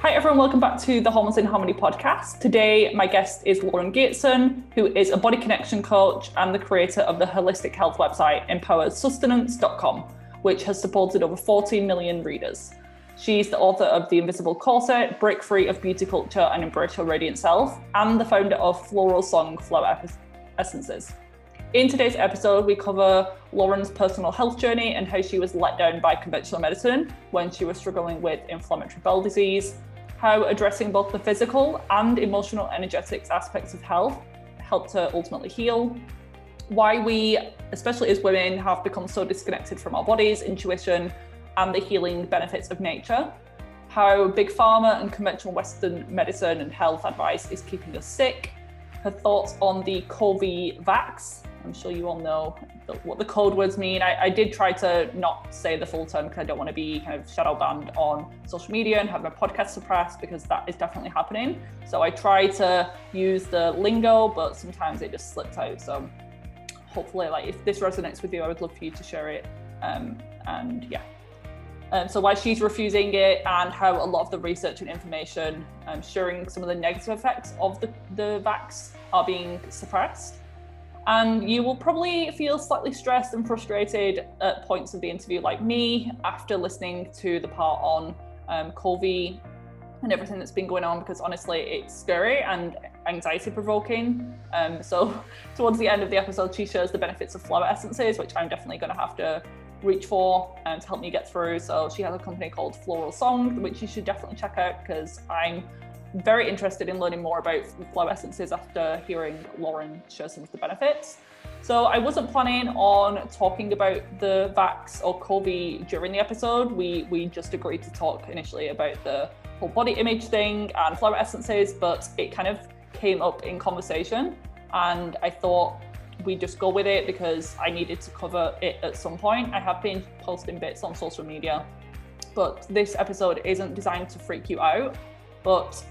Hi, everyone. Welcome back to the Hormones in Harmony podcast. Today, my guest is Lauren Geertsen, who is a body connection coach and the creator of the holistic health website empoweredsustenance.com, which has supported over 14 million readers. She's the author of The Invisible Corset, Break Free of Beauty Culture and Embrace Your Radiant Self, and the founder of Floral Song Flower Essences. In today's episode, we cover Lauren's personal health journey and how she was let down by conventional medicine when she was struggling with inflammatory bowel disease, how addressing both the physical and emotional energetics aspects of health help to ultimately heal, why we, especially as women, have become so disconnected from our bodies, intuition, and the healing benefits of nature, how big pharma and conventional Western medicine and health advice is keeping us sick, her thoughts on the COVID vax, I'm sure you all know the, what the code words mean. I, I, did try to not say the full term because I don't want to be kind of shadow banned on social media and have my podcast suppressed because that is definitely happening. So I try to use the lingo, but sometimes it just slips out. So hopefully, like if this resonates with you, I would love for you to share it. Um, and yeah. Um, so why she's refusing it and how a lot of the research and information um, sharing some of the negative effects of the, the vax are being suppressed and you will probably feel slightly stressed and frustrated at points of the interview, like me, after listening to the part on um, COVID and everything that's been going on, because honestly, it's scary and anxiety provoking. Um, so, towards the end of the episode, she shares the benefits of flower essences, which I'm definitely going to have to reach for um, to help me get through. So, she has a company called Floral Song, which you should definitely check out because I'm very interested in learning more about flower essences after hearing Lauren share some of the benefits. So I wasn't planning on talking about the Vax or COVID during the episode. We we just agreed to talk initially about the whole body image thing and flower essences, but it kind of came up in conversation, and I thought we'd just go with it because I needed to cover it at some point. I have been posting bits on social media, but this episode isn't designed to freak you out. But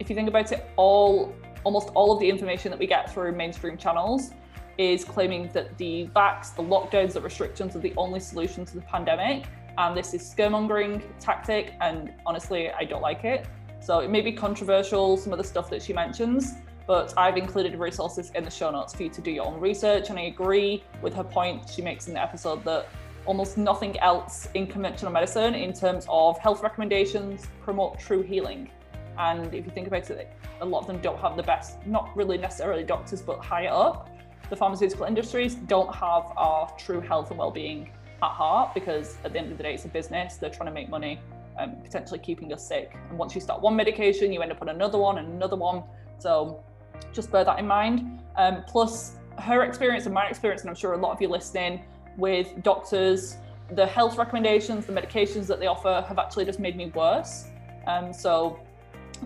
if you think about it, all almost all of the information that we get through mainstream channels is claiming that the vax, the lockdowns, the restrictions are the only solution to the pandemic. And this is scaremongering tactic, and honestly, I don't like it. So it may be controversial, some of the stuff that she mentions, but I've included resources in the show notes for you to do your own research. And I agree with her point she makes in the episode that almost nothing else in conventional medicine in terms of health recommendations promote true healing. And if you think about it, a lot of them don't have the best, not really necessarily doctors, but higher up. The pharmaceutical industries don't have our true health and well-being at heart because at the end of the day, it's a business. They're trying to make money, and um, potentially keeping us sick. And once you start one medication, you end up on another one and another one. So just bear that in mind. Um, plus, her experience and my experience, and I'm sure a lot of you listening with doctors, the health recommendations, the medications that they offer have actually just made me worse. Um, so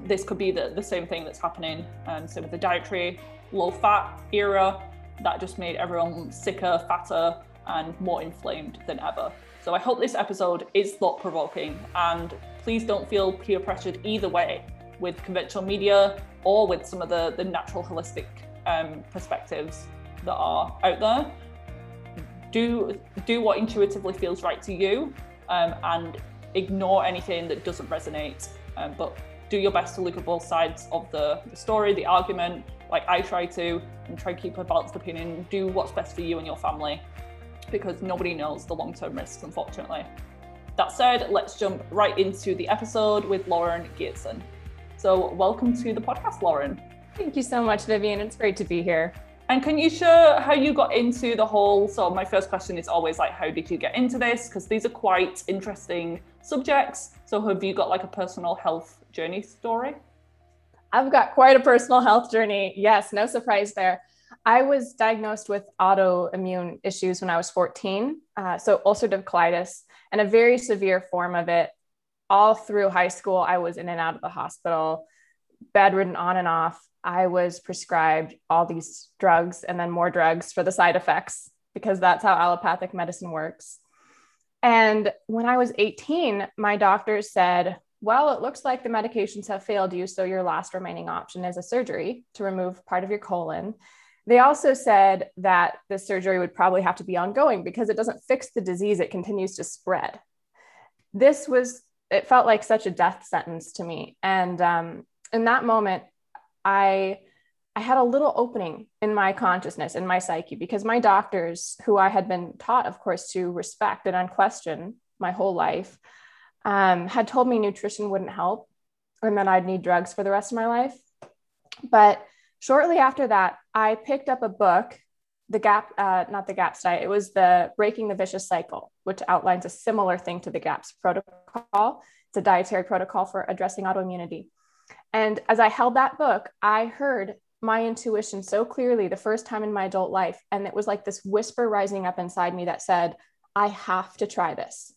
this could be the, the same thing that's happening. Um, so with the dietary low fat era, that just made everyone sicker, fatter, and more inflamed than ever. So I hope this episode is thought provoking and please don't feel peer pressured either way with conventional media or with some of the, the natural holistic um, perspectives that are out there. Do do what intuitively feels right to you um, and ignore anything that doesn't resonate. Um, but do your best to look at both sides of the, the story, the argument, like I try to, and try to keep a balanced opinion. Do what's best for you and your family, because nobody knows the long-term risks, unfortunately. That said, let's jump right into the episode with Lauren Geertsen. So, welcome to the podcast, Lauren. Thank you so much, Vivian. It's great to be here. And can you share how you got into the whole? So, my first question is always like, how did you get into this? Because these are quite interesting subjects. So, have you got like a personal health journey story? I've got quite a personal health journey. Yes, no surprise there. I was diagnosed with autoimmune issues when I was 14, uh, so ulcerative colitis, and a very severe form of it. All through high school, I was in and out of the hospital, bedridden on and off. I was prescribed all these drugs and then more drugs for the side effects because that's how allopathic medicine works. And when I was 18, my doctor said, Well, it looks like the medications have failed you. So your last remaining option is a surgery to remove part of your colon. They also said that the surgery would probably have to be ongoing because it doesn't fix the disease, it continues to spread. This was, it felt like such a death sentence to me. And um, in that moment, I I had a little opening in my consciousness, in my psyche, because my doctors, who I had been taught, of course, to respect and unquestion my whole life, um, had told me nutrition wouldn't help and that I'd need drugs for the rest of my life. But shortly after that, I picked up a book, the GAP, uh, not the GAPS diet, it was the Breaking the Vicious Cycle, which outlines a similar thing to the GAPS protocol. It's a dietary protocol for addressing autoimmunity. And as I held that book, I heard my intuition so clearly the first time in my adult life. And it was like this whisper rising up inside me that said, I have to try this.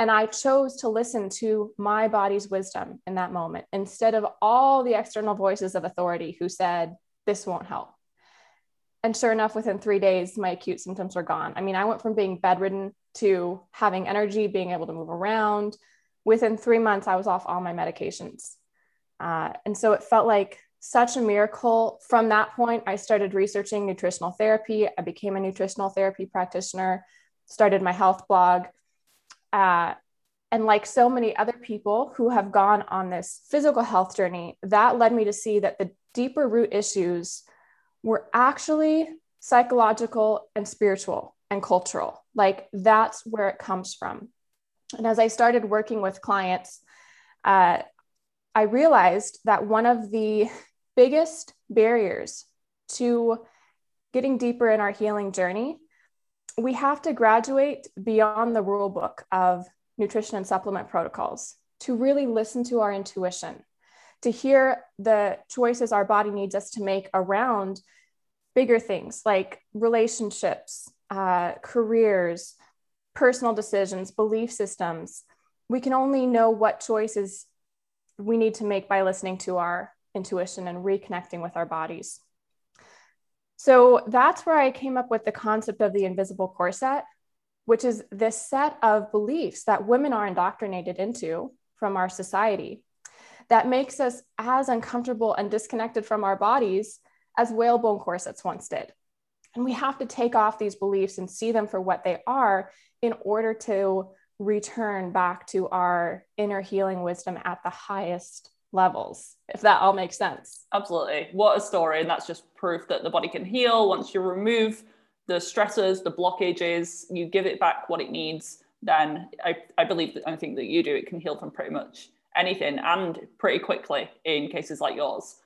And I chose to listen to my body's wisdom in that moment instead of all the external voices of authority who said, This won't help. And sure enough, within three days, my acute symptoms were gone. I mean, I went from being bedridden to having energy, being able to move around. Within three months, I was off all my medications. Uh, and so it felt like such a miracle. From that point, I started researching nutritional therapy. I became a nutritional therapy practitioner, started my health blog. Uh, and like so many other people who have gone on this physical health journey, that led me to see that the deeper root issues were actually psychological and spiritual and cultural. Like that's where it comes from. And as I started working with clients, uh, I realized that one of the biggest barriers to getting deeper in our healing journey, we have to graduate beyond the rule book of nutrition and supplement protocols to really listen to our intuition, to hear the choices our body needs us to make around bigger things like relationships, uh, careers, personal decisions, belief systems. We can only know what choices we need to make by listening to our intuition and reconnecting with our bodies. So that's where I came up with the concept of the invisible corset, which is this set of beliefs that women are indoctrinated into from our society that makes us as uncomfortable and disconnected from our bodies as whalebone corsets once did. And we have to take off these beliefs and see them for what they are in order to return back to our inner healing wisdom at the highest levels, if that all makes sense. Absolutely. What a story. And that's just proof that the body can heal once you remove the stressors, the blockages, you give it back what it needs. Then I, I believe that anything that you do, it can heal from pretty much anything and pretty quickly in cases like yours.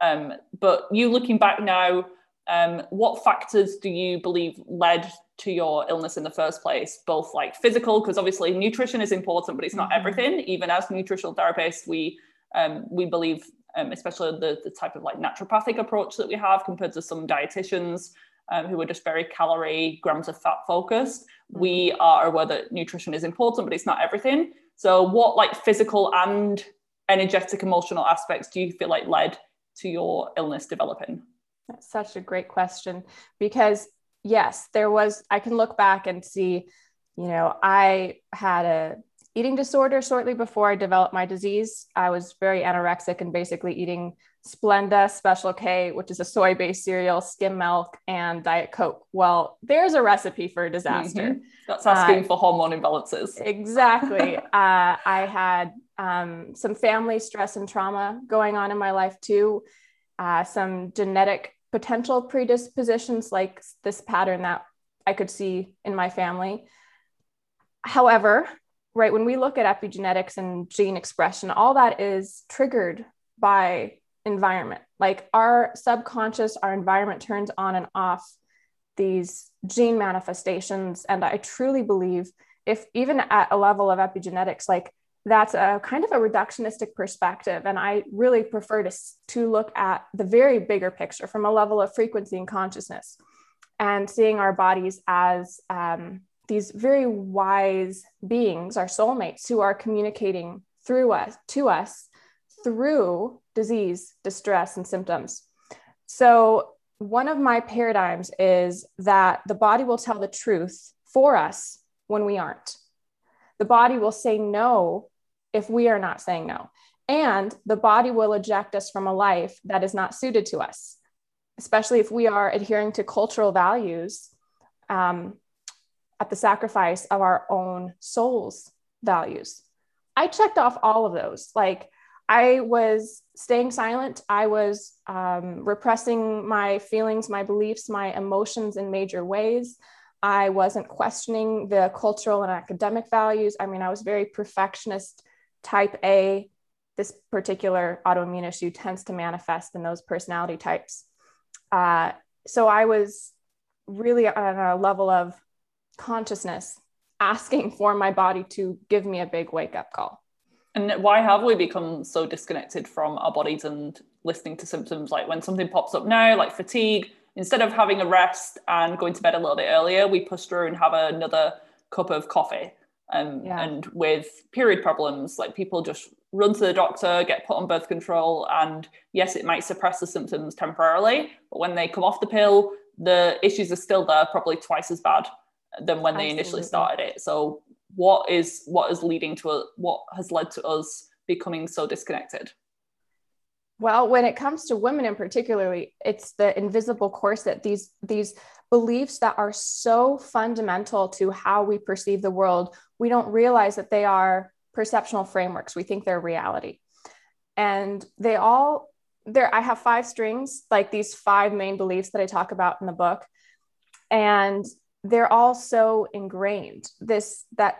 Um, but you looking back now, um, what factors do you believe led to your illness in the first place both like physical because obviously nutrition is important but it's not mm-hmm. everything even as nutritional therapists we um, we believe um, especially the, the type of like naturopathic approach that we have compared to some dietitians um, who are just very calorie grams of fat focused. Mm-hmm. we are aware that nutrition is important but it's not everything. So what like physical and energetic emotional aspects do you feel like led to your illness developing? That's such a great question because yes, there was, I can look back and see, you know, I had a eating disorder shortly before I developed my disease. I was very anorexic and basically eating Splenda Special K, which is a soy based cereal, skim milk, and Diet Coke. Well, there's a recipe for disaster. Mm-hmm. That's asking uh, for hormone imbalances. Exactly. uh, I had um, some family stress and trauma going on in my life too, uh, some genetic potential predispositions like this pattern that I could see in my family. However, right, when we look at epigenetics and gene expression, all that is triggered by environment. Like our subconscious, our environment turns on and off these gene manifestations. And I truly believe, if even at a level of epigenetics, like that's a kind of a reductionistic perspective. And I really prefer to, to look at the very bigger picture from a level of frequency and consciousness and seeing our bodies as um, these very wise beings, our soulmates, who are communicating through us to us through disease, distress, and symptoms. So, one of my paradigms is that the body will tell the truth for us when we aren't. The body will say no if we are not saying no. And the body will eject us from a life that is not suited to us, especially if we are adhering to cultural values um, at the sacrifice of our own soul's values. I checked off all of those. Like, I was staying silent. I was um, repressing my feelings, my beliefs, my emotions in major ways. I wasn't questioning the cultural and academic values. I mean, I was very perfectionist, type A. This particular autoimmune issue tends to manifest in those personality types. Uh, so I was really on a level of consciousness asking for my body to give me a big wake up call. And why have we become so disconnected from our bodies and listening to symptoms? Like when something pops up now, like fatigue, instead of having a rest and going to bed a little bit earlier, we push through and have another cup of coffee. Um, yeah. And with period problems, like people just run to the doctor, get put on birth control, and yes, it might suppress the symptoms temporarily, but when they come off the pill, the issues are still there, probably twice as bad than when Absolutely. they initially started it. So what is what is leading to a, what has led to us becoming so disconnected? Well, when it comes to women in particularly, it's the invisible corset, these these beliefs that are so fundamental to how we perceive the world. We don't realize that they are perceptual frameworks. We think they're reality. And they all there I have five strings, like these five main beliefs that I talk about in the book. And they're all so ingrained. This that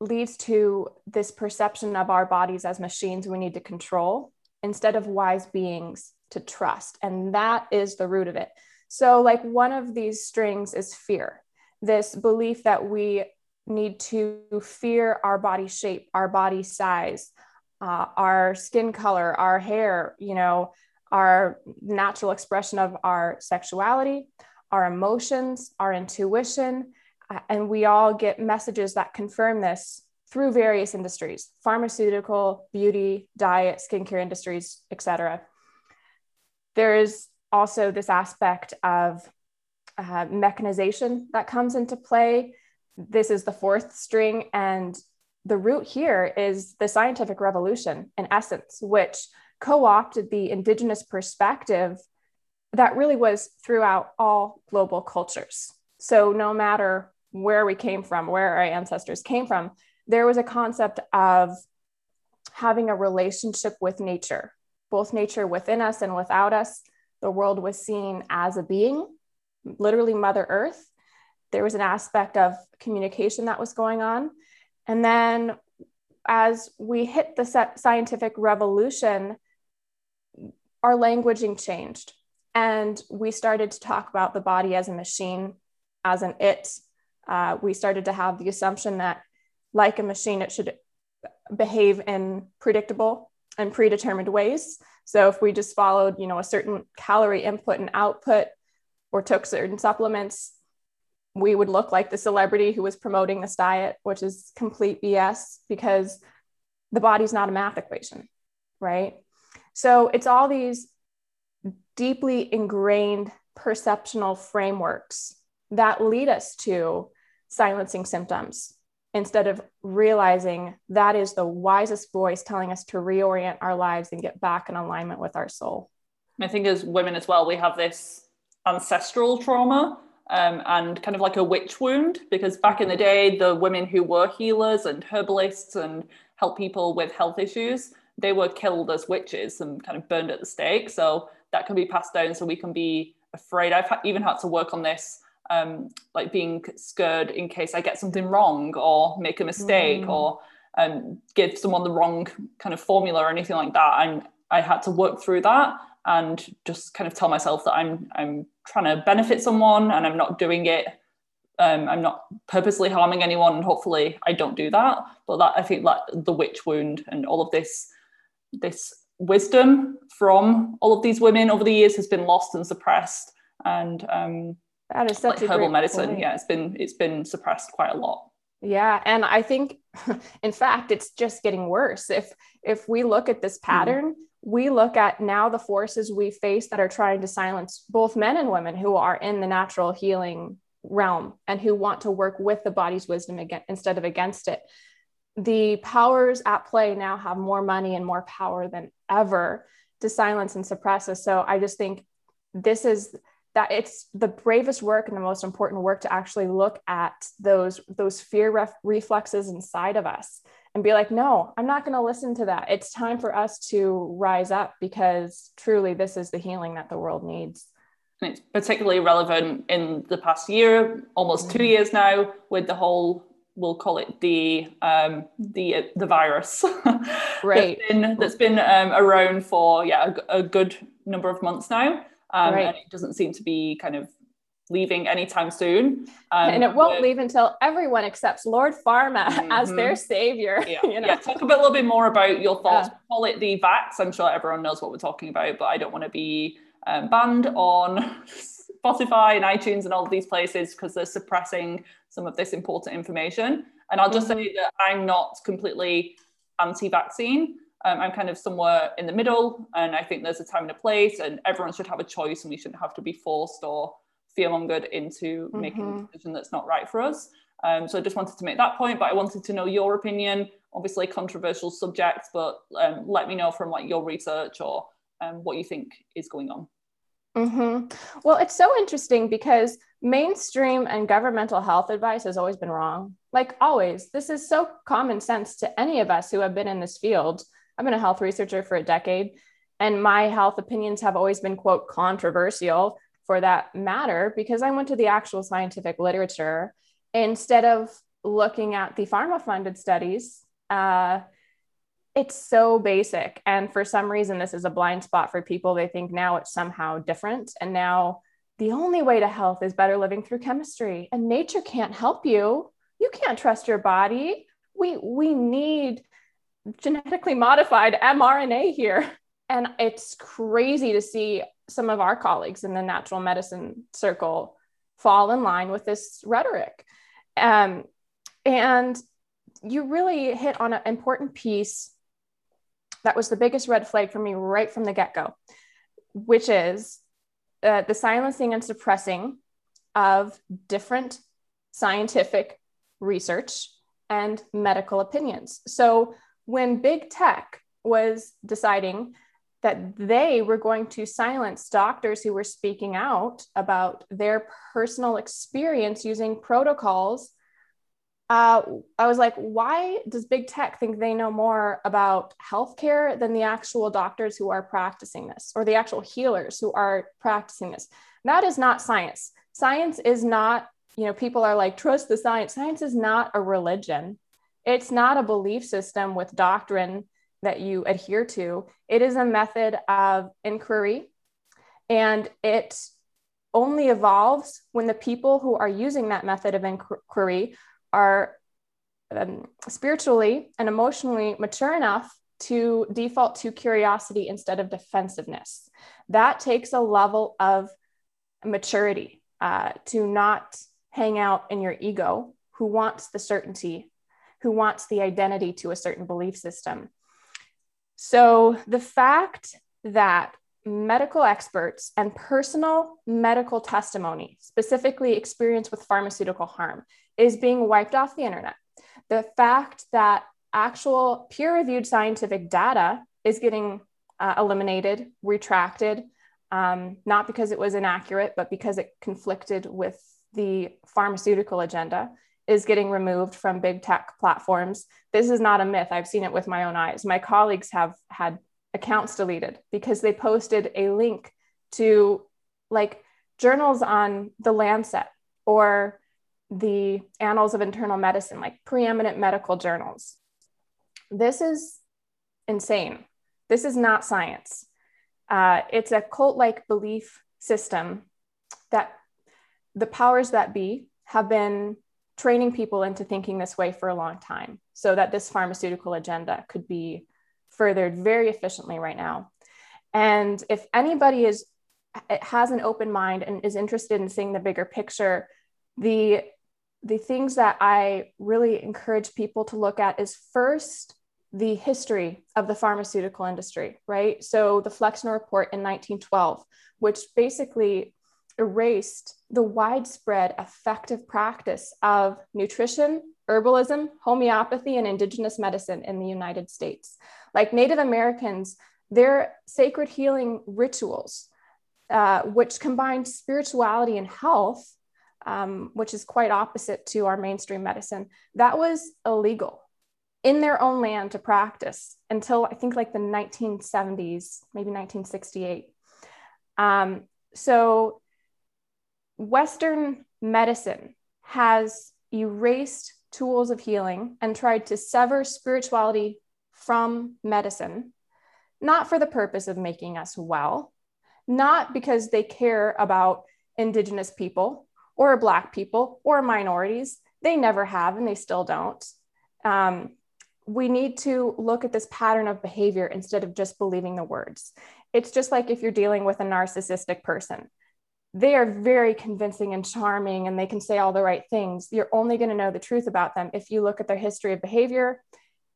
leads to this perception of our bodies as machines we need to control instead of wise beings to trust. And that is the root of it. So like one of these strings is fear this belief that we need to fear our body shape our body size uh, our skin color our hair you know our natural expression of our sexuality our emotions, our intuition, uh, and we all get messages that confirm this through various industries pharmaceutical beauty diet skincare industries etc there is also this aspect of uh, mechanization that comes into play. This is the fourth string and the root here is the scientific revolution in essence which co-opted the indigenous perspective that really was throughout all global cultures. So, no matter where we came from, where our ancestors came from, there was a concept of having a relationship with nature, both nature within us and without us. The world was seen as a being, literally Mother Earth. There was an aspect of communication that was going on. And then as we hit the scientific revolution, our languaging changed and we started to talk about the body as a machine, as an it. Uh, we started to have the assumption that, like a machine, it should behave in predictable and predetermined ways. So if we just followed, you know, a certain calorie input and output, or took certain supplements, we would look like the celebrity who was promoting this diet, which is complete BS because the body's not a math equation, right? So it's all these deeply ingrained perceptional frameworks that lead us to silencing symptoms instead of realizing that is the wisest voice telling us to reorient our lives and get back in alignment with our soul. I think as women as well, we have this ancestral trauma um, and kind of like a witch wound because back in the day, the women who were healers and herbalists and help people with health issues, they were killed as witches and kind of burned at the stake. So that can be passed down so we can be afraid. I've even had to work on this, um, like being scared in case I get something wrong or make a mistake mm. or um, give someone the wrong kind of formula or anything like that. And I had to work through that. and just kind of tell myself that I'm I'm trying to benefit someone and I'm not doing it. Um, I'm not purposely harming anyone, and hopefully I don't do that. But that I think that the witch wound and all of this this wisdom from all of these women over the years has been lost and suppressed. And um, that is such like herbal medicine. Point. Yeah, it's been it's been suppressed quite a lot. Yeah, and I think, in fact, it's just getting worse. If if we look at this hmm. pattern, mm. we look at now the forces we face that are trying to silence both men and women who are in the natural healing realm and who want to work with the body's wisdom again instead of against it. The powers at play now have more money and more power than ever to silence and suppress us. So I just think this is that it's the bravest work and the most important work to actually look at those those fear ref- reflexes inside of us and be like no i'm not going to listen to that it's time for us to rise up because truly this is the healing that the world needs and it's particularly relevant in the past year almost two mm-hmm. years now with the whole we'll call it the um, the the virus right that's been, that's been um, around for yeah a, a good number of months now um, right. and it doesn't seem to be kind of leaving anytime soon. Um, and it won't leave until everyone accepts Lord Pharma mm-hmm. as their savior. Yeah. you know? yeah. Talk a bit, a little bit more about your thoughts. Yeah. Call it the vax. I'm sure everyone knows what we're talking about, but I don't want to be um, banned on Spotify and iTunes and all of these places because they're suppressing some of this important information. And I'll just mm-hmm. say that I'm not completely anti-vaccine. Um, I'm kind of somewhere in the middle, and I think there's a time and a place, and everyone should have a choice, and we shouldn't have to be forced or fearmongered into mm-hmm. making a decision that's not right for us. Um, so I just wanted to make that point, but I wanted to know your opinion. Obviously, controversial subject, but um, let me know from like your research or um, what you think is going on. Mm-hmm. Well, it's so interesting because mainstream and governmental health advice has always been wrong. Like always, this is so common sense to any of us who have been in this field. I've been a health researcher for a decade, and my health opinions have always been, quote, controversial for that matter, because I went to the actual scientific literature instead of looking at the pharma funded studies. Uh, it's so basic. And for some reason, this is a blind spot for people. They think now it's somehow different. And now the only way to health is better living through chemistry. And nature can't help you. You can't trust your body. We, we need genetically modified mRNA here. And it's crazy to see some of our colleagues in the natural medicine circle fall in line with this rhetoric. Um, and you really hit on an important piece that was the biggest red flag for me right from the get go, which is uh, the silencing and suppressing of different scientific research and medical opinions. So, when big tech was deciding that they were going to silence doctors who were speaking out about their personal experience using protocols. Uh, I was like, why does big tech think they know more about healthcare than the actual doctors who are practicing this or the actual healers who are practicing this? That is not science. Science is not, you know, people are like, trust the science. Science is not a religion. It's not a belief system with doctrine that you adhere to. It is a method of inquiry and it only evolves when the people who are using that method of inquiry are um, spiritually and emotionally mature enough to default to curiosity instead of defensiveness. That takes a level of maturity uh, to not hang out in your ego, who wants the certainty, who wants the identity to a certain belief system. So the fact that medical experts and personal medical testimony, specifically experience with pharmaceutical harm, is being wiped off the internet. The fact that actual peer reviewed scientific data is getting uh, eliminated, retracted, um, not because it was inaccurate, but because it conflicted with the pharmaceutical agenda, is getting removed from big tech platforms. This is not a myth. I've seen it with my own eyes. My colleagues have had accounts deleted because they posted a link to like journals on the Lancet or the Annals of Internal Medicine, like preeminent medical journals. This is insane. This is not science. Uh, it's a cult like belief system that the powers that be have been training people into thinking this way for a long time so that this pharmaceutical agenda could be furthered very efficiently right now. And if anybody is has an open mind and is interested in seeing the bigger picture, the the things that I really encourage people to look at is first the history of the pharmaceutical industry, right? So the Flexner Report in 1912, which basically erased the widespread effective practice of nutrition, herbalism, homeopathy, and indigenous medicine in the United States. Like Native Americans, their sacred healing rituals, uh, which combined spirituality and health, um, which is quite opposite to our mainstream medicine, that was illegal in their own land to practice until I think like the 1970s, maybe 1968. Um, so Western medicine has erased tools of healing and tried to sever spirituality from medicine, not for the purpose of making us well, not because they care about Indigenous people or Black people or minorities. They never have and they still don't. Um, we need to look at this pattern of behavior instead of just believing the words. It's just like if you're dealing with a narcissistic person. They are very convincing and charming, and they can say all the right things. You're only going to know the truth about them if you look at their history of behavior,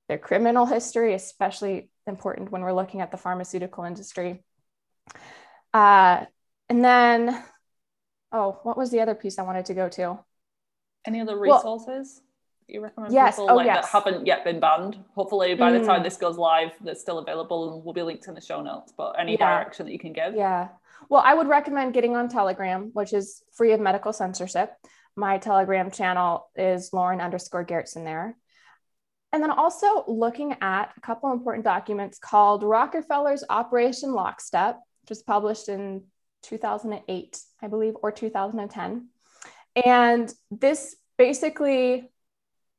their criminal history, especially important when we're looking at the pharmaceutical industry. Uh, and then, oh, what was the other piece I wanted to go to? Any other resources? Well, you recommend yes. people oh, like yes. that haven't yet been banned? Hopefully, by the time Mm. this goes live, they're still available and will be linked in the show notes. But any Yeah. direction that you can give? Yeah. Well, I would recommend getting on Telegram, which is free of medical censorship. My Telegram channel is Lauren underscore Geertsen there. And then also looking at a couple important documents called Rockefeller's Operation Lockstep, which was published in 2008, I believe, or 2010. And this basically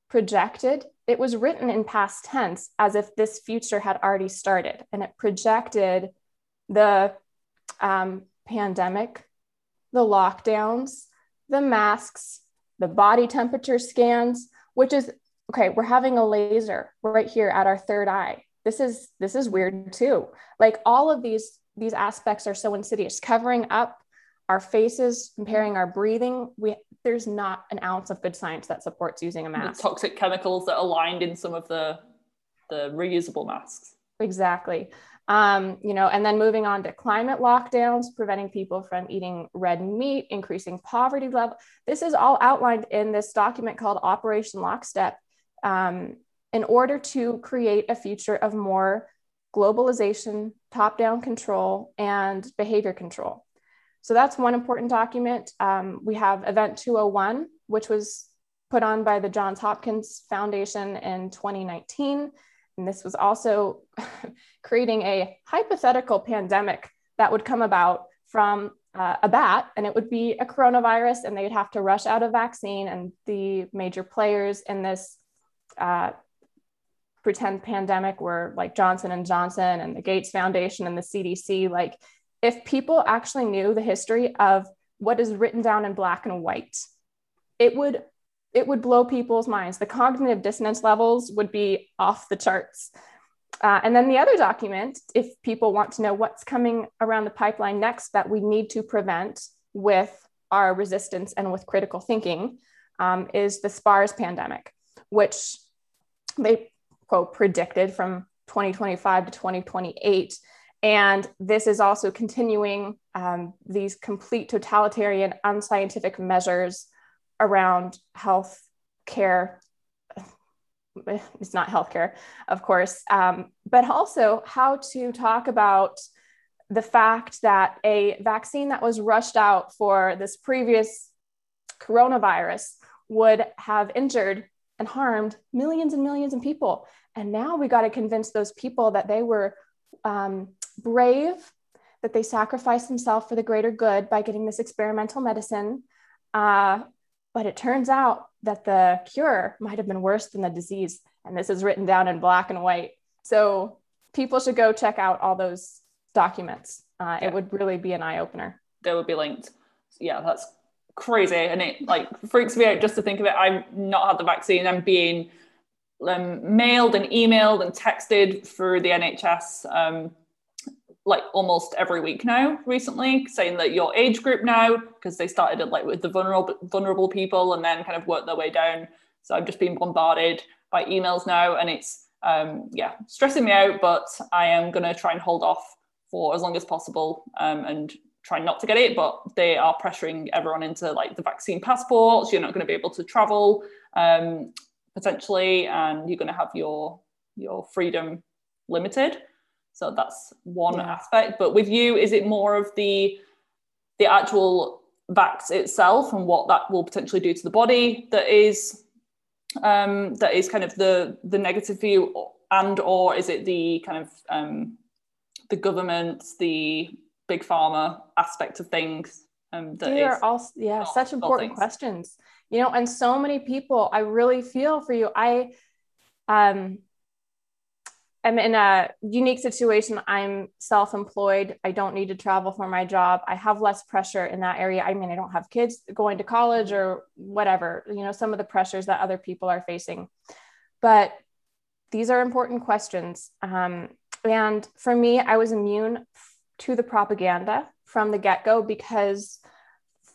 projected, it was written in past tense as if this future had already started. And it projected the um, pandemic, the lockdowns, the masks, the body temperature scans, which is okay. We're having a laser right here at our third eye. This is this is weird too. Like all of these these aspects are so insidious, covering up our faces, impairing our breathing. We there's not an ounce of good science that supports using a The mask. toxic chemicals that are lined in some of the the reusable masks. Exactly. Um, you know, and then moving on to climate lockdowns, preventing people from eating red meat, increasing poverty level. This is all outlined in this document called Operation Lockstep um, in order to create a future of more globalization, top down control, and behavior control. So that's one important document. Um, we have Event 201, which was put on by the Johns Hopkins Foundation in 2019. And this was also creating a hypothetical pandemic that would come about from uh, a bat, and it would be a coronavirus, and they'd have to rush out a vaccine. And the major players in this uh, pretend pandemic were like Johnson and Johnson and the Gates Foundation and the CDC. Like, if people actually knew the history of what is written down in black and white, it would it would blow people's minds. The cognitive dissonance levels would be off the charts. Uh, and then the other document, if people want to know what's coming around the pipeline next that we need to prevent with our resistance and with critical thinking, um, is the SPARS pandemic, which they quote predicted from 2025 to 2028. And this is also continuing um, these complete totalitarian, unscientific measures around health care. It's not healthcare, of course, um, but also how to talk about the fact that a vaccine that was rushed out for this previous coronavirus would have injured and harmed millions and millions of people. And now we got to convince those people that they were um, brave, that they sacrificed themselves for the greater good by getting this experimental medicine. Uh, but it turns out that the cure might have been worse than the disease. And this is written down in black and white. So people should go check out all those documents. uh, yeah. it would really be an eye opener. They would be linked. Yeah, that's crazy, and it like freaks me out just to think of it. I've not had the vaccine. I'm being um, mailed and emailed and texted through the NHS. Um, like almost every week now recently saying that your age group now because they started it like with the vulnerable vulnerable people and then kind of worked their way down so i've just been bombarded by emails now and it's um, yeah stressing me out but i am going to try and hold off for as long as possible um, and try not to get it but they are pressuring everyone into like the vaccine passports you're not going to be able to travel um, potentially and you're going to have your your freedom limited so that's one yeah. aspect. But with you, is it more of the the actual vax itself and what that will potentially do to the body that is um, that is kind of the the negative view, and or is it the kind of um, the government, the big pharma aspect of things? Um, that These are all yeah, such important questions. You know, and so many people. I really feel for you. I um I'm in a unique situation. I'm self employed. I don't need to travel for my job. I have less pressure in that area. I mean, I don't have kids going to college or whatever, you know, some of the pressures that other people are facing. But these are important questions. Um, and for me, I was immune to the propaganda from the get go because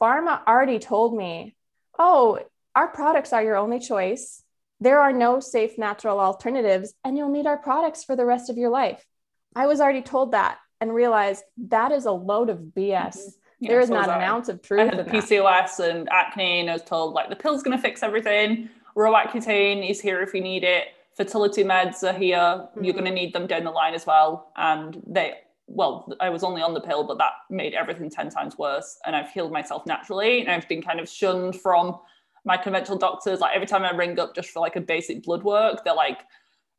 pharma already told me, oh, our products are your only choice there are no safe natural alternatives, and you'll need our products for the rest of your life. I was already told that and realized that is a load of BS. Mm-hmm. Yeah, there is so not an ounce of truth. I had PCOS that. and acne, and I was told like the pill's going to fix everything. Roaccutane is here if you need it. Fertility meds are here. Mm-hmm. You're going to need them down the line as well. And they, well, I was only on the pill, but that made everything 10 times worse. And I've healed myself naturally. And I've been kind of shunned from my conventional doctors, like every time I ring up just for like a basic blood work, they're like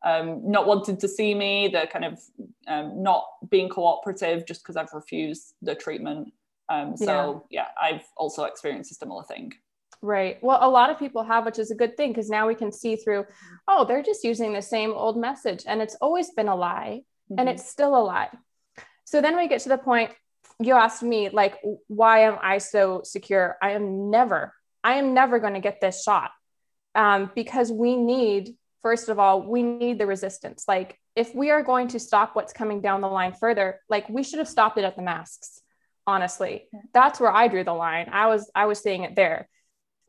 um, not wanting to see me. They're kind of um, not being cooperative just because I've refused the treatment. Um, so yeah. yeah, I've also experienced a similar thing. Right. Well, a lot of people have, which is a good thing because now we can see through, oh, they're just using the same old message and it's always been a lie mm-hmm. and it's still a lie. So then we get to the point you asked me, like, why am I so secure? I am never I am never going to get this shot um, because we need, first of all, we need the resistance. Like, if we are going to stop what's coming down the line further, like we should have stopped it at the masks. Honestly, that's where I drew the line. I was I was seeing it there,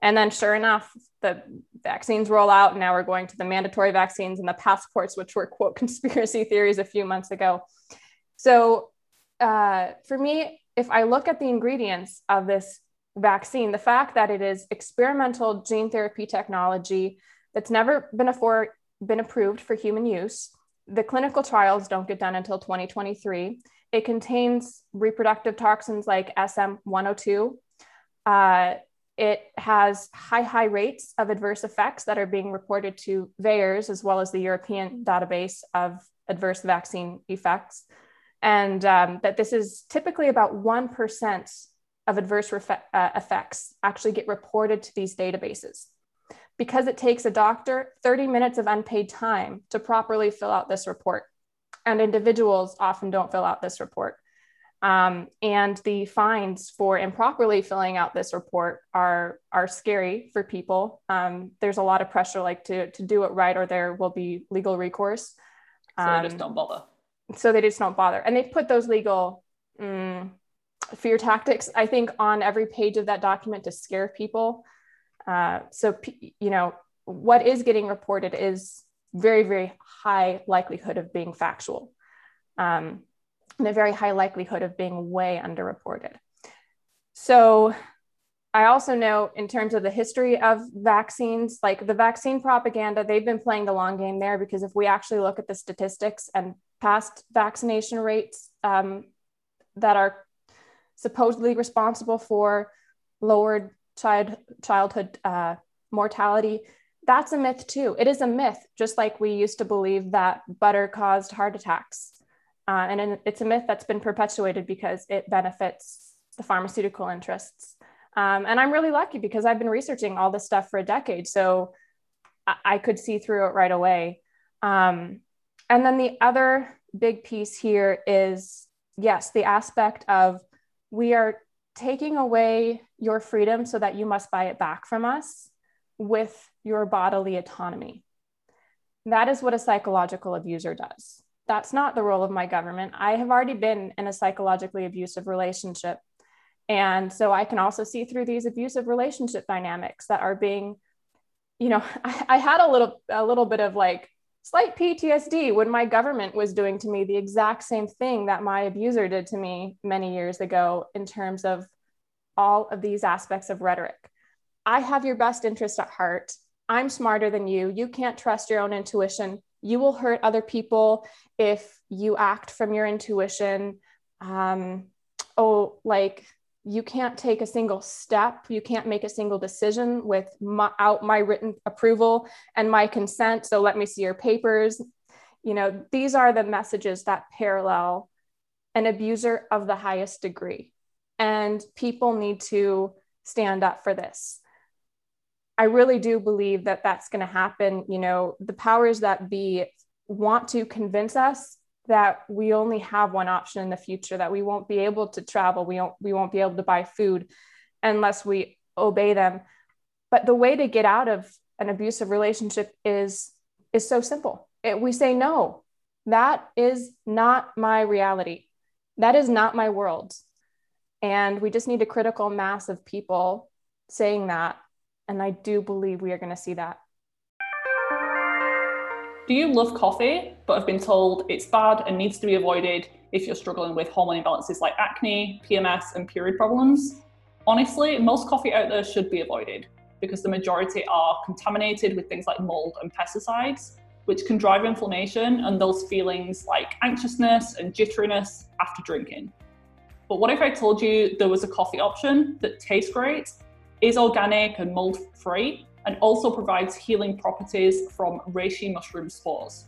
and then sure enough, the vaccines roll out. And now we're going to the mandatory vaccines and the passports, which were quote conspiracy theories a few months ago. So uh, for me, if I look at the ingredients of this vaccine, the fact that it is experimental gene therapy technology that's never been, been approved for human use. The clinical trials don't get done until 2023. It contains reproductive toxins like SM102. Uh, it has high, high rates of adverse effects that are being reported to VAERS as well as the European database of adverse vaccine effects. And um, that this is typically about 1% of adverse refe- uh, effects actually get reported to these databases. Because it takes a doctor 30 minutes of unpaid time to properly fill out this report. And individuals often don't fill out this report. Um, and the fines for improperly filling out this report are, are scary for people. Um, there's a lot of pressure like to, to do it right or there will be legal recourse. So just um, don't bother. So they just don't bother. And they put those legal mm, fear tactics, I think, on every page of that document to scare people. Uh, so, you know, what is getting reported is very, very high likelihood of being factual um, and a very high likelihood of being way underreported. So, I also know in terms of the history of vaccines, like the vaccine propaganda, they've been playing the long game there because if we actually look at the statistics and past vaccination rates um, that are supposedly responsible for lowered child childhood uh, mortality. That's a myth too. It is a myth just like we used to believe that butter caused heart attacks. Uh, and it's a myth that's been perpetuated because it benefits the pharmaceutical interests. Um, and i'm really lucky because i've been researching all this stuff for a decade so i, I could see through it right away. Um, and then the other big piece here is yes, the aspect of we are taking away your freedom so that you must buy it back from us with your bodily autonomy. That is what a psychological abuser does. That's not the role of my government. I have already been in a psychologically abusive relationship. And so I can also see through these abusive relationship dynamics that are being, you know, I, I had a little a little bit of like slight PTSD when my government was doing to me the exact same thing that my abuser did to me many years ago in terms of all of these aspects of rhetoric. I have your best interest at heart. I'm smarter than you. You can't trust your own intuition. You will hurt other people if you act from your intuition. Um, oh, like you can't take a single step. You can't make a single decision without my written approval and my consent. So let me see your papers. You know, these are the messages that parallel an abuser of the highest degree. And people need to stand up for this. I really do believe that that's going to happen. You know, the powers that be want to convince us that we only have one option in the future, that we won't be able to travel, we won't, we won't be able to buy food unless we obey them. But the way to get out of an abusive relationship is is so simple. It, we say no. That is not my reality. That is not my world. And we just need a critical mass of people saying that and I do believe we are going to see that. Do you love coffee, but have been told it's bad and needs to be avoided if you're struggling with hormone imbalances like acne, PMS, and period problems? Honestly, most coffee out there should be avoided because the majority are contaminated with things like mold and pesticides, which can drive inflammation and those feelings like anxiousness and jitteriness after drinking. But what if I told you there was a coffee option that tastes great is organic and mold free, and also provides healing properties from reishi mushroom spores.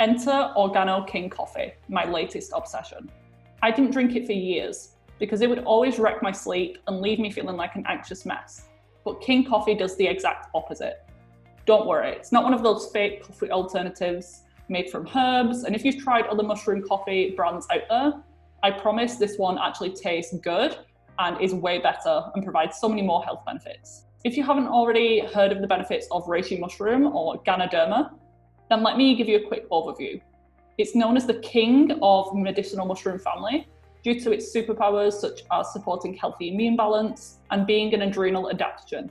Enter Organo King Coffee, my latest obsession. I didn't drink it for years because it would always wreck my sleep and leave me feeling like an anxious mess. But King Coffee does the exact opposite. Don't worry, it's not one of those fake coffee alternatives made from herbs. And if you've tried other mushroom coffee brands out there, I promise this one actually tastes good and is way better and provides so many more health benefits. If you haven't already heard of the benefits of reishi mushroom or Ganoderma, then let me give you a quick overview. It's known as the king of medicinal mushroom family due to its superpowers such as supporting healthy immune balance and being an adrenal adaptogen.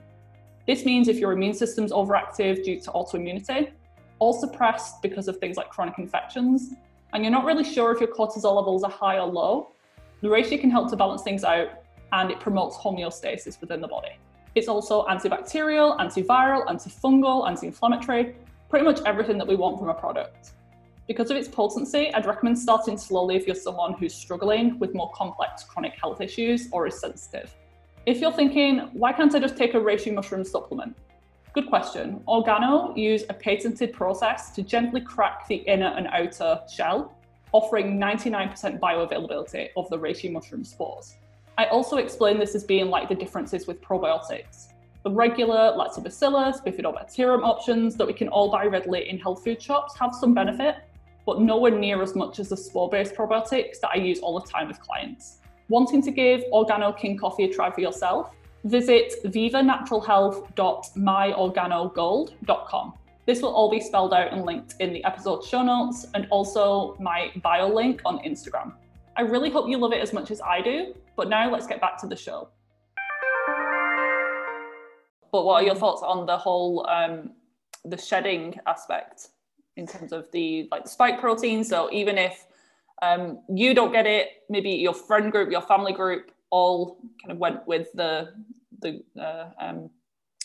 This means if your immune system's overactive due to autoimmunity, or suppressed because of things like chronic infections, and you're not really sure if your cortisol levels are high or low, the reishi can help to balance things out and it promotes homeostasis within the body. It's also antibacterial, antiviral, antifungal, anti inflammatory, pretty much everything that we want from a product. Because of its potency, I'd recommend starting slowly if you're someone who's struggling with more complex chronic health issues or is sensitive. If you're thinking, why can't I just take a reishi mushroom supplement? Good question. Organo use a patented process to gently crack the inner and outer shell, offering 99% bioavailability of the reishi mushroom spores. I also explain this as being like the differences with probiotics. The regular lactobacillus, bifidobacterium options that we can all buy readily in health food shops have some benefit, but nowhere near as much as the spore-based probiotics that I use all the time with clients. Wanting to give Organo King Coffee a try for yourself? Visit vivanaturalhealth.myorganogold.com. This will all be spelled out and linked in the episode show notes and also my bio link on Instagram. I really hope you love it as much as I do. But now let's get back to the show. But what are your thoughts on the whole um, the shedding aspect in terms of the like the spike protein? So even if um, you don't get it, maybe your friend group, your family group, all kind of went with the the uh, um,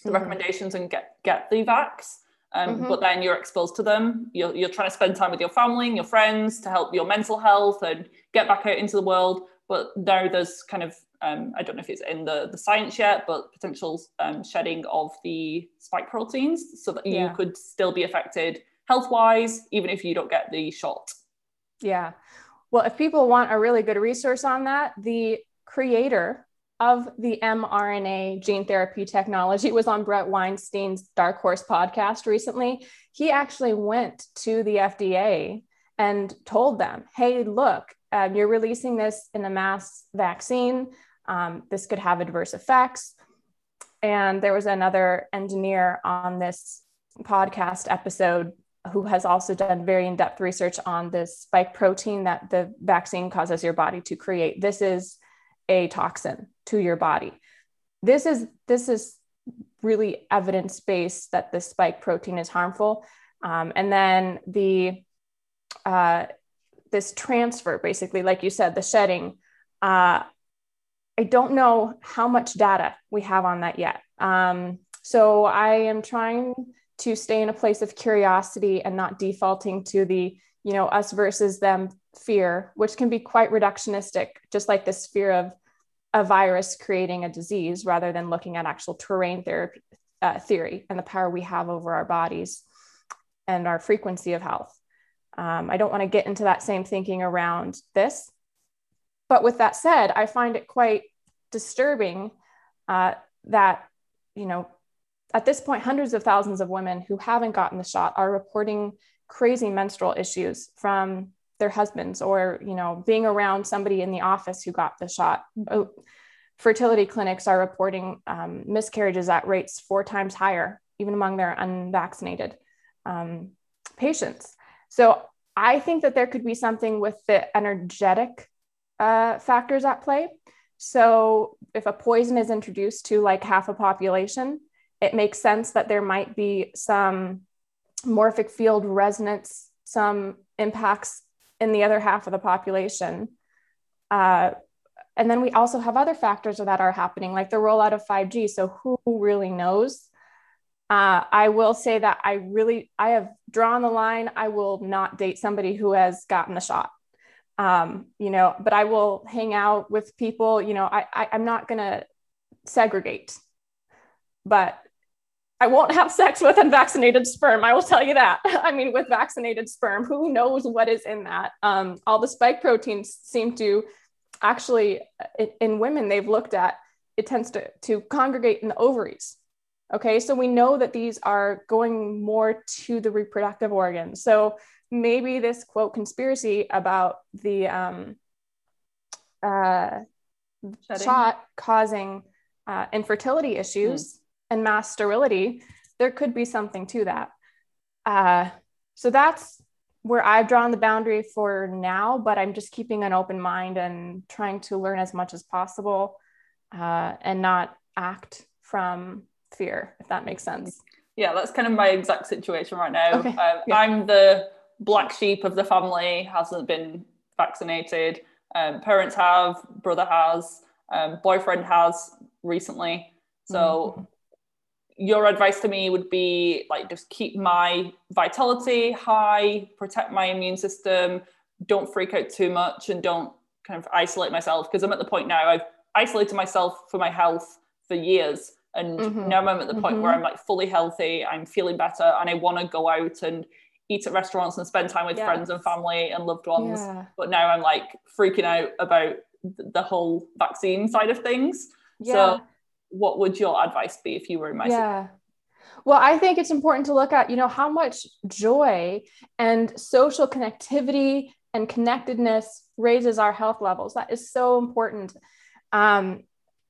the mm-hmm. recommendations and get get the vax. Um, mm-hmm. But then you're exposed to them. You're, you're trying to spend time with your family and your friends to help your mental health and get back out into the world. But now there's kind of um, I don't know if it's in the, the science yet, but potential um, shedding of the spike proteins so that yeah. you could still be affected health wise, even if you don't get the shot. Yeah. Well, if people want a really good resource on that, the creator of the mRNA gene therapy technology was on Bret Weinstein's Dark Horse podcast recently. He actually went to the FDA and told them, hey, look, um, you're releasing this in a mass vaccine. Um, this could have adverse effects. And there was another engineer on this podcast episode who has also done very in depth research on this spike protein that the vaccine causes your body to create. This is a toxin to your body. This is this is really evidence based that the spike protein is harmful. Um, and then the uh, this transfer, basically, like you said, the shedding. Uh, I don't know how much data we have on that yet. Um, so I am trying to stay in a place of curiosity and not defaulting to the, you know, us versus them fear, which can be quite reductionistic, just like this fear of a virus creating a disease rather than looking at actual terrain therapy, uh, theory and the power we have over our bodies and our frequency of health. Um, I don't want to get into that same thinking around this. But with that said, I find it quite disturbing uh, that, you know, at this point, hundreds of thousands of women who haven't gotten the shot are reporting crazy menstrual issues from their husbands or, you know, being around somebody in the office who got the shot. Oh, fertility clinics are reporting um, miscarriages at rates four times higher, even among their unvaccinated um, patients. So I think that there could be something with the energetic uh, factors at play. So if a poison is introduced to like half a population, it makes sense that there might be some morphic field resonance, some impacts in the other half of the population. Uh, and then we also have other factors that are happening, like the rollout of 5G. So who really knows? Uh, I will say that I really I have drawn the line. I will not date somebody who has gotten the shot. Um, you know, but I will hang out with people. You know, I, I I'm not gonna segregate, but I won't have sex with unvaccinated sperm. I will tell you that. I mean, with vaccinated sperm, who knows what is in that? Um, all the spike proteins seem to actually, in women, they've looked at it tends to, to congregate in the ovaries. Okay, so we know that these are going more to the reproductive organs. So maybe this quote conspiracy about the um, uh, shot causing uh, infertility issues mm. And mass sterility, there could be something to that. Uh, so that's where I've drawn the boundary for now, but I'm just keeping an open mind and trying to learn as much as possible uh, and not act from fear, if that makes sense. Yeah, that's kind of my exact situation right now. Okay. Um, yeah. I'm the black sheep of the family, hasn't been vaccinated. Um, parents have, brother has, um, boyfriend has recently. So, mm-hmm. Your advice to me would be like just keep my vitality high, protect my immune system, don't freak out too much, and don't kind of isolate myself because I'm at the point now I've isolated myself for my health for years and mm-hmm. now I'm at the point mm-hmm. where I'm like fully healthy, I'm feeling better, and I want to go out and eat at restaurants and spend time with yes. friends and family and loved ones. Yeah. But now I'm like freaking out about the whole vaccine side of things. Yeah. So, what would your advice be if you were in my yeah. Well, I think it's important to look at, you know, how much joy and social connectivity and connectedness raises our health levels. That is so important. Um,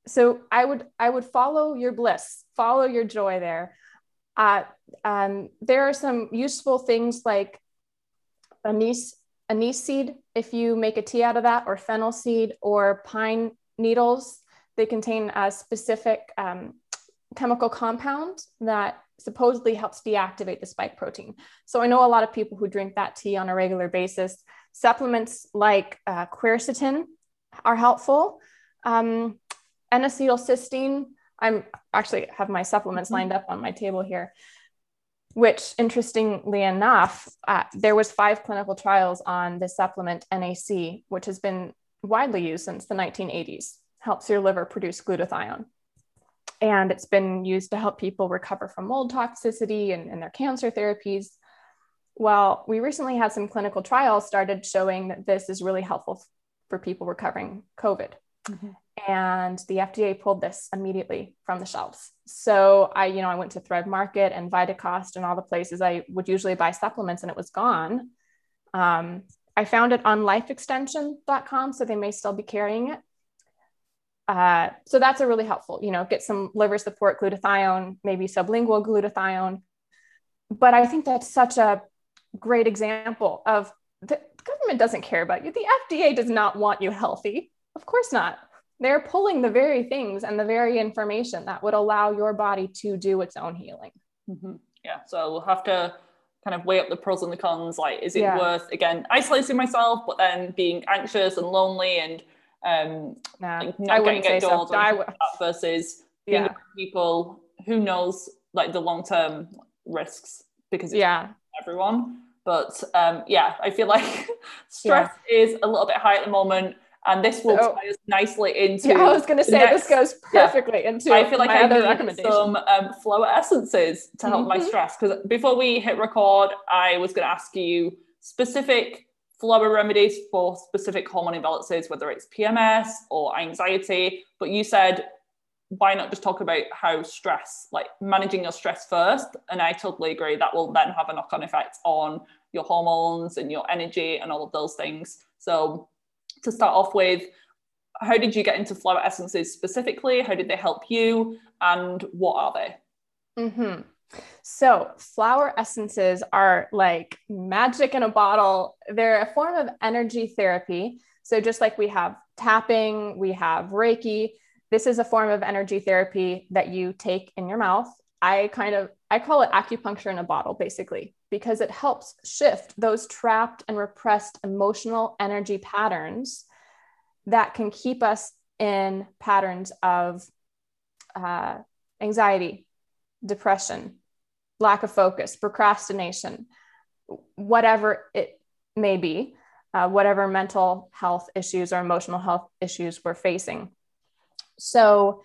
so I would I would follow your bliss, follow your joy there. Uh, um, there are some useful things like anise anise seed. If you make a tea out of that, or fennel seed, or pine needles, they contain a specific um, chemical compound that supposedly helps deactivate the spike protein. So I know a lot of people who drink that tea on a regular basis. Supplements like uh, quercetin are helpful. Um, N-acetylcysteine. I'm actually have my supplements lined up on my table here, which interestingly enough, uh, there was five clinical trials on the supplement NAC, which has been widely used since the 1980s. Helps your liver produce glutathione. And it's been used to help people recover from mold toxicity and, and their cancer therapies. Well, we recently had some clinical trials started showing that this is really helpful for people recovering COVID. Mm-hmm and the FDA pulled this immediately from the shelves. So I, you know, I went to Thrive Market and Vitacost and all the places I would usually buy supplements, and it was gone. Um, I found it on lifeextension.com, so they may still be carrying it. Uh, so that's a really helpful, you know, get some liver support glutathione, maybe sublingual glutathione. But I think that's such a great example of the government doesn't care about you. The FDA does not want you healthy. Of course not. They're pulling the very things and the very information that would allow your body to do its own healing. Mm-hmm. Yeah. So we'll have to kind of weigh up the pros and the cons. Like, is it yeah. worth again isolating myself, but then being anxious and lonely and um, nah, like not I getting say so. W- versus being yeah. people who knows like the long term risks because yeah everyone. But um, yeah, I feel like stress yeah. is a little bit high at the moment and this will so, tie us nicely into. Yeah, I was going to say next, this goes perfectly yeah. into. I feel like I other recommendation. some um, flower essences to help mm-hmm. my stress. Because before we hit record, I was going to ask you specific flower remedies for specific hormone imbalances, whether it's PMS or anxiety. But you said, why not just talk about how stress, like managing your stress first? And I totally agree. That will then have a knock-on effect on your hormones and your energy and all of those things. So to start off with, how did you get into flower essences specifically? How did they help you? And what are they? Mm-hmm. So, flower essences are like magic in a bottle. They're a form of energy therapy. So, just like we have tapping, we have Reiki, this is a form of energy therapy that you take in your mouth. I kind of I call it acupuncture in a bottle basically because it helps shift those trapped and repressed emotional energy patterns that can keep us in patterns of uh, anxiety, depression, lack of focus, procrastination, whatever it may be, uh, whatever mental health issues or emotional health issues we're facing. So,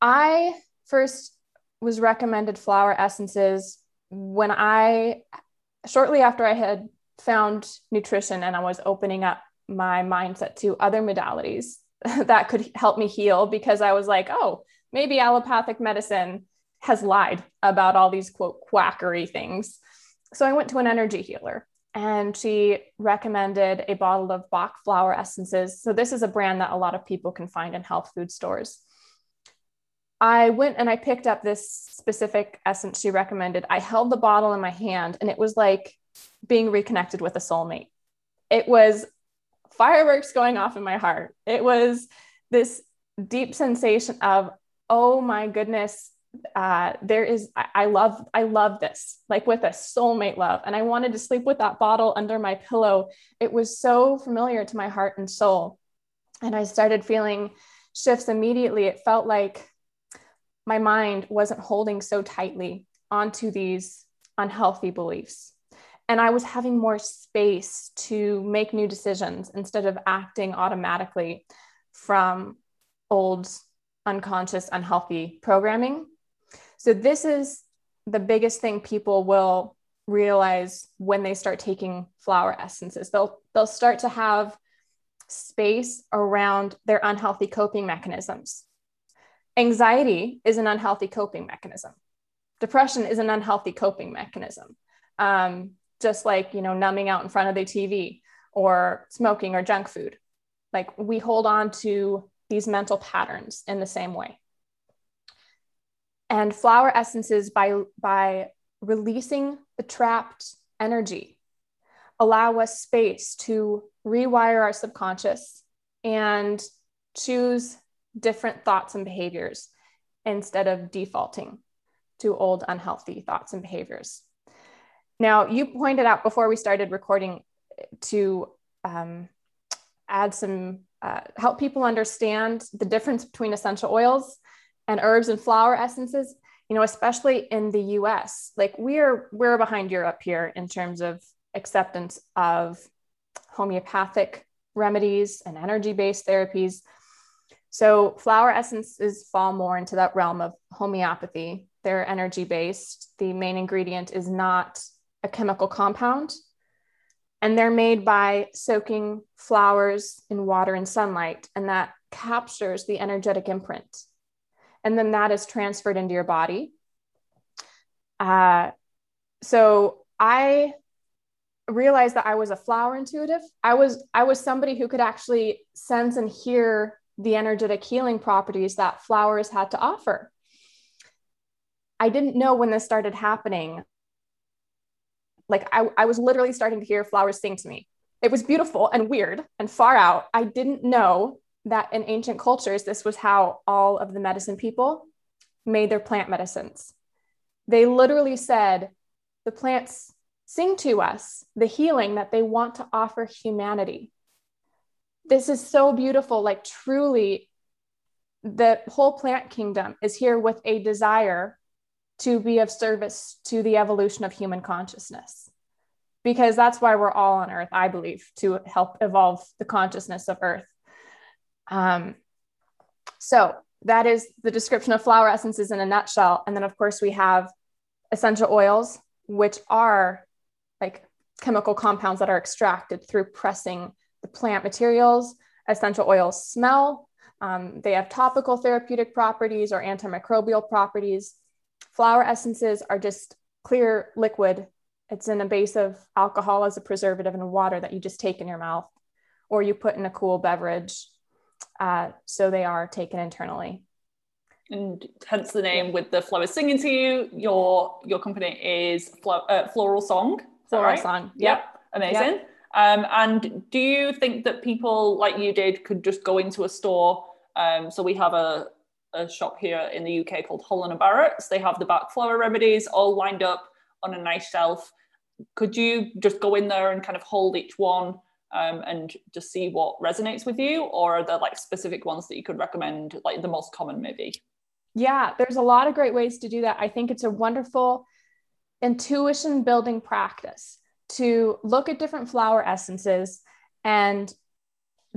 I first was recommended flower essences when I, shortly after I had found nutrition and I was opening up my mindset to other modalities that could help me heal because I was like, oh, maybe allopathic medicine has lied about all these quote quackery things. So I went to an energy healer and she recommended a bottle of Bach flower essences. So this is a brand that a lot of people can find in health food stores. I went and I picked up this specific essence she recommended. I held the bottle in my hand and it was like being reconnected with a soulmate. It was fireworks going off in my heart. It was this deep sensation of, oh my goodness, uh, there is, I, I love, I love this, like with a soulmate love. And I wanted to sleep with that bottle under my pillow. It was so familiar to my heart and soul. And I started feeling shifts immediately. It felt like my mind wasn't holding so tightly onto these unhealthy beliefs. And I was having more space to make new decisions instead of acting automatically from old, unconscious, unhealthy programming. So, this is the biggest thing people will realize when they start taking flower essences. They'll, they'll start to have space around their unhealthy coping mechanisms. Anxiety is an unhealthy coping mechanism. Depression is an unhealthy coping mechanism. Um, just like you know numbing out in front of the tv or smoking or junk food. Like we hold on to these mental patterns in the same way and flower essences by by releasing the trapped energy allow us space to rewire our subconscious and choose different thoughts and behaviors instead of defaulting to old unhealthy thoughts and behaviors. Now, you pointed out before we started recording to um, add some, uh, help people understand the difference between essential oils and herbs and flower essences, you know, especially in the US. Like we're, we're behind Europe here in terms of acceptance of homeopathic remedies and energy based therapies so flower essences fall more into that realm of homeopathy. They're energy based. The main ingredient is not a chemical compound. And they're made by soaking flowers in water and sunlight, and that captures the energetic imprint. And then that is transferred into your body. Uh, so I realized that I was a flower intuitive. I was I was somebody who could actually sense and hear the energetic healing properties that flowers had to offer. I didn't know when this started happening. Like I, I was literally starting to hear flowers sing to me. It was beautiful and weird and far out. I didn't know that in ancient cultures, this was how all of the medicine people made their plant medicines. They literally said, the plants sing to us the healing that they want to offer humanity. This is so beautiful. Like, truly, the whole plant kingdom is here with a desire to be of service to the evolution of human consciousness. Because that's why we're all on Earth, I believe, to help evolve the consciousness of Earth. Um, so, that is the description of flower essences in a nutshell. And then, of course, we have essential oils, which are like chemical compounds that are extracted through pressing the plant materials. Essential oils smell. Um, they have topical therapeutic properties or antimicrobial properties. Flower essences are just clear liquid. It's in a base of alcohol as a preservative and water that you just take in your mouth or you put in a cool beverage uh, so they are taken internally. And hence the name with the flowers singing to you. Your your company is Flo- uh, Floral Song. Floral right? Song. Yep. yep. Amazing. Yep. Um, and do you think that people like you did could just go into a store? Um, so we have a, a shop here in the UK called Holland and Barrett's. They have the Bach flower remedies all lined up on a nice shelf. Could you just go in there and kind of hold each one um, and just see what resonates with you or are there like specific ones that you could recommend like the most common maybe? Yeah there's a lot of great ways to do that. I think it's a wonderful intuition building practice to look at different flower essences and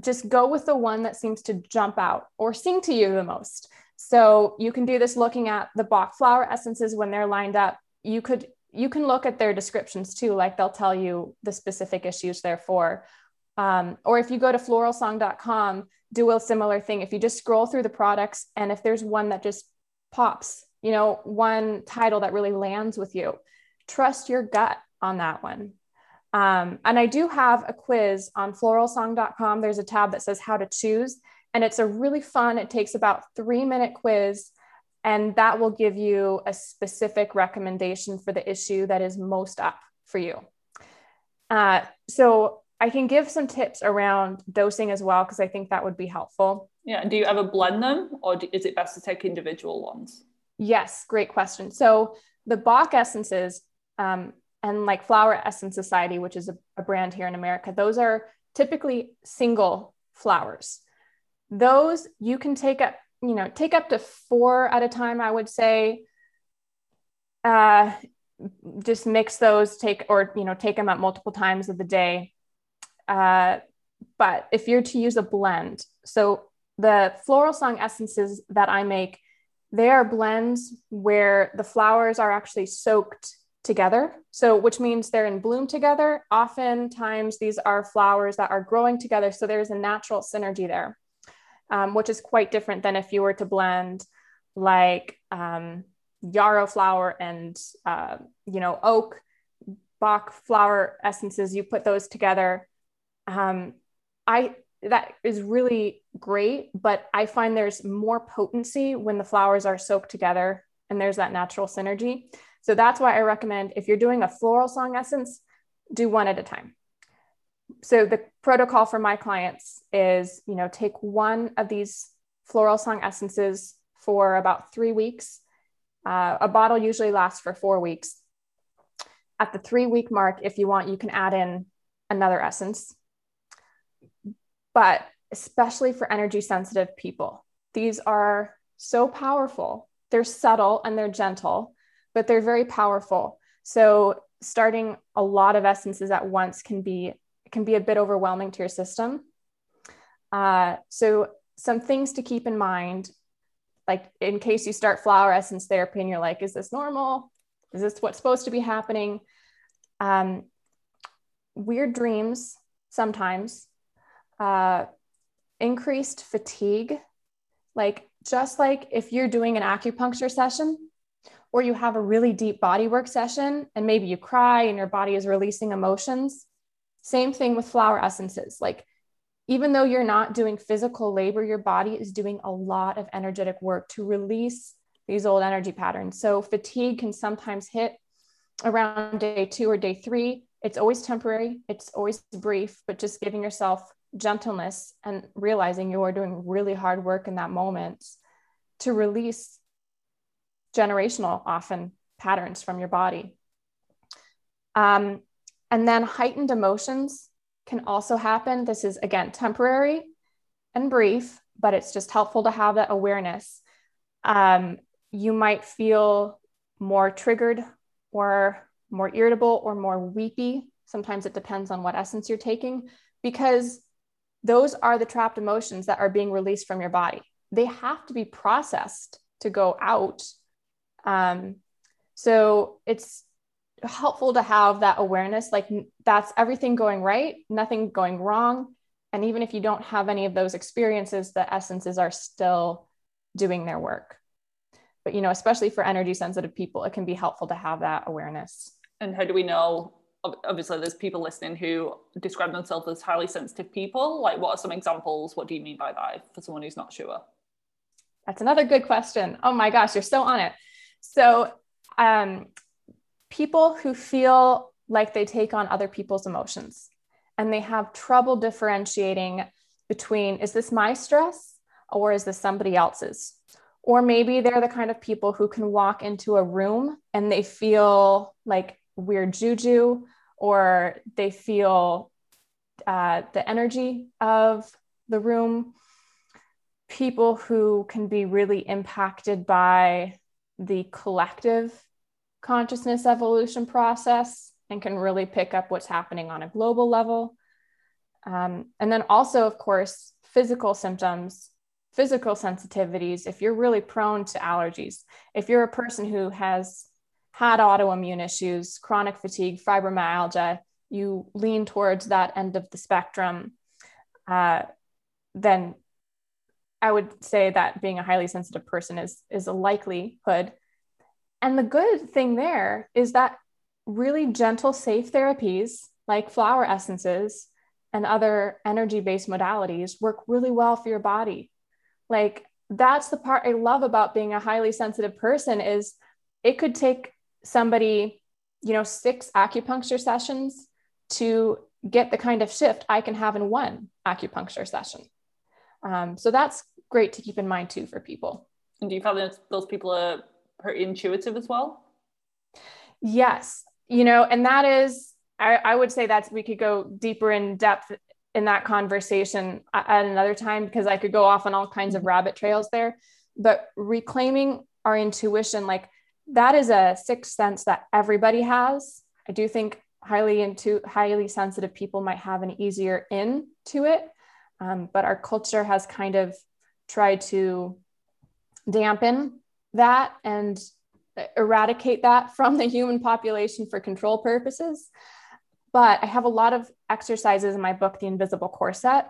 just go with the one that seems to jump out or sing to you the most. So you can do this looking at the bach flower essences when they're lined up. You could you can look at their descriptions too like they'll tell you the specific issues they're for um, or if you go to floralsong.com, do a similar thing. If you just scroll through the products and if there's one that just pops, you know, one title that really lands with you, trust your gut on that one. Um, and I do have a quiz on floralsong.com. There's a tab that says how to choose, and it's a really fun, it takes about three minute quiz, and that will give you a specific recommendation for the issue that is most up for you. Uh, so I can give some tips around dosing as well, because I think that would be helpful. Yeah. And do you ever blend them or is it best to take individual ones? Yes, great question. So the Bach essences um, and like Flower Essence Society, which is a, a brand here in America, those are typically single flowers. Those you can take up, you know, take up to four at a time, I would say. Uh, just mix those, take or you know, take them up multiple times of the day uh, but if you're to use a blend, so the floral song essences that I make, they are blends where the flowers are actually soaked together. So, which means they're in bloom together. Oftentimes, these are flowers that are growing together. So, there's a natural synergy there, um, which is quite different than if you were to blend like um, yarrow flower and, uh, you know, oak, Bach flower essences. You put those together um, I that is really great, but I find there's more potency when the flowers are soaked together and there's that natural synergy. So that's why I recommend if you're doing a floral song essence, do one at a time. So the protocol for my clients is, you know, take one of these floral song essences for about three weeks. Uh, a bottle usually lasts for four weeks. At the three week mark, if you want, you can add in another essence but especially for energy sensitive people, these are so powerful. They're subtle and they're gentle, but they're very powerful. So starting a lot of essences at once can be can be a bit overwhelming to your system. Uh, so some things to keep in mind, like in case you start flower essence therapy and you're like, is this normal? Is this what's supposed to be happening? Um, weird dreams sometimes uh, increased fatigue, like just like if you're doing an acupuncture session or you have a really deep body work session and maybe you cry and your body is releasing emotions. Same thing with flower essences. Like, even though you're not doing physical labor, your body is doing a lot of energetic work to release these old energy patterns. So, fatigue can sometimes hit around day two or day three. It's always temporary, it's always brief, but just giving yourself gentleness and realizing you are doing really hard work in that moment to release generational often patterns from your body. Um, and then heightened emotions can also happen. This is again temporary and brief, but it's just helpful to have that awareness. Um, you might feel more triggered or more irritable or more weepy. Sometimes it depends on what essence you're taking because those are the trapped emotions that are being released from your body. They have to be processed to go out. Um, so it's helpful to have that awareness like that's everything going right, nothing going wrong. And even if you don't have any of those experiences, the essences are still doing their work. But, you know, especially for energy sensitive people, it can be helpful to have that awareness. And how do we know obviously there's people listening who describe themselves as highly sensitive people. Like what are some examples? What do you mean by that for someone who's not sure? That's another good question. Oh my gosh you're so on it. So um, people who feel like they take on other people's emotions and they have trouble differentiating between is this my stress or is this somebody else's? Or maybe they're the kind of people who can walk into a room and they feel like weird juju or they feel uh, the energy of the room. People who can be really impacted by the collective consciousness evolution process and can really pick up what's happening on a global level. Um, and then also, of course, physical symptoms, physical sensitivities. If you're really prone to allergies, if you're a person who has had autoimmune issues, chronic fatigue, fibromyalgia, you lean towards that end of the spectrum, uh, then I would say that being a highly sensitive person is, is a likelihood. And the good thing there is that really gentle, safe therapies like flower essences and other energy based modalities work really well for your body. Like, that's the part I love about being a highly sensitive person is it could take somebody, you know, six acupuncture sessions to get the kind of shift I can have in one acupuncture session. Um, so that's great to keep in mind too for people. And do you find that those people are pretty intuitive as well? Yes, you know, and that is, I, I would say that's we could go deeper in depth in that conversation at another time because I could go off on all kinds of rabbit trails there. But reclaiming our intuition, like that is a sixth sense that everybody has. I do think highly into highly sensitive people might have an easier in to it, um, but our culture has kind of tried to dampen that and eradicate that from the human population for control purposes. But I have a lot of exercises in my book, The Invisible Corset,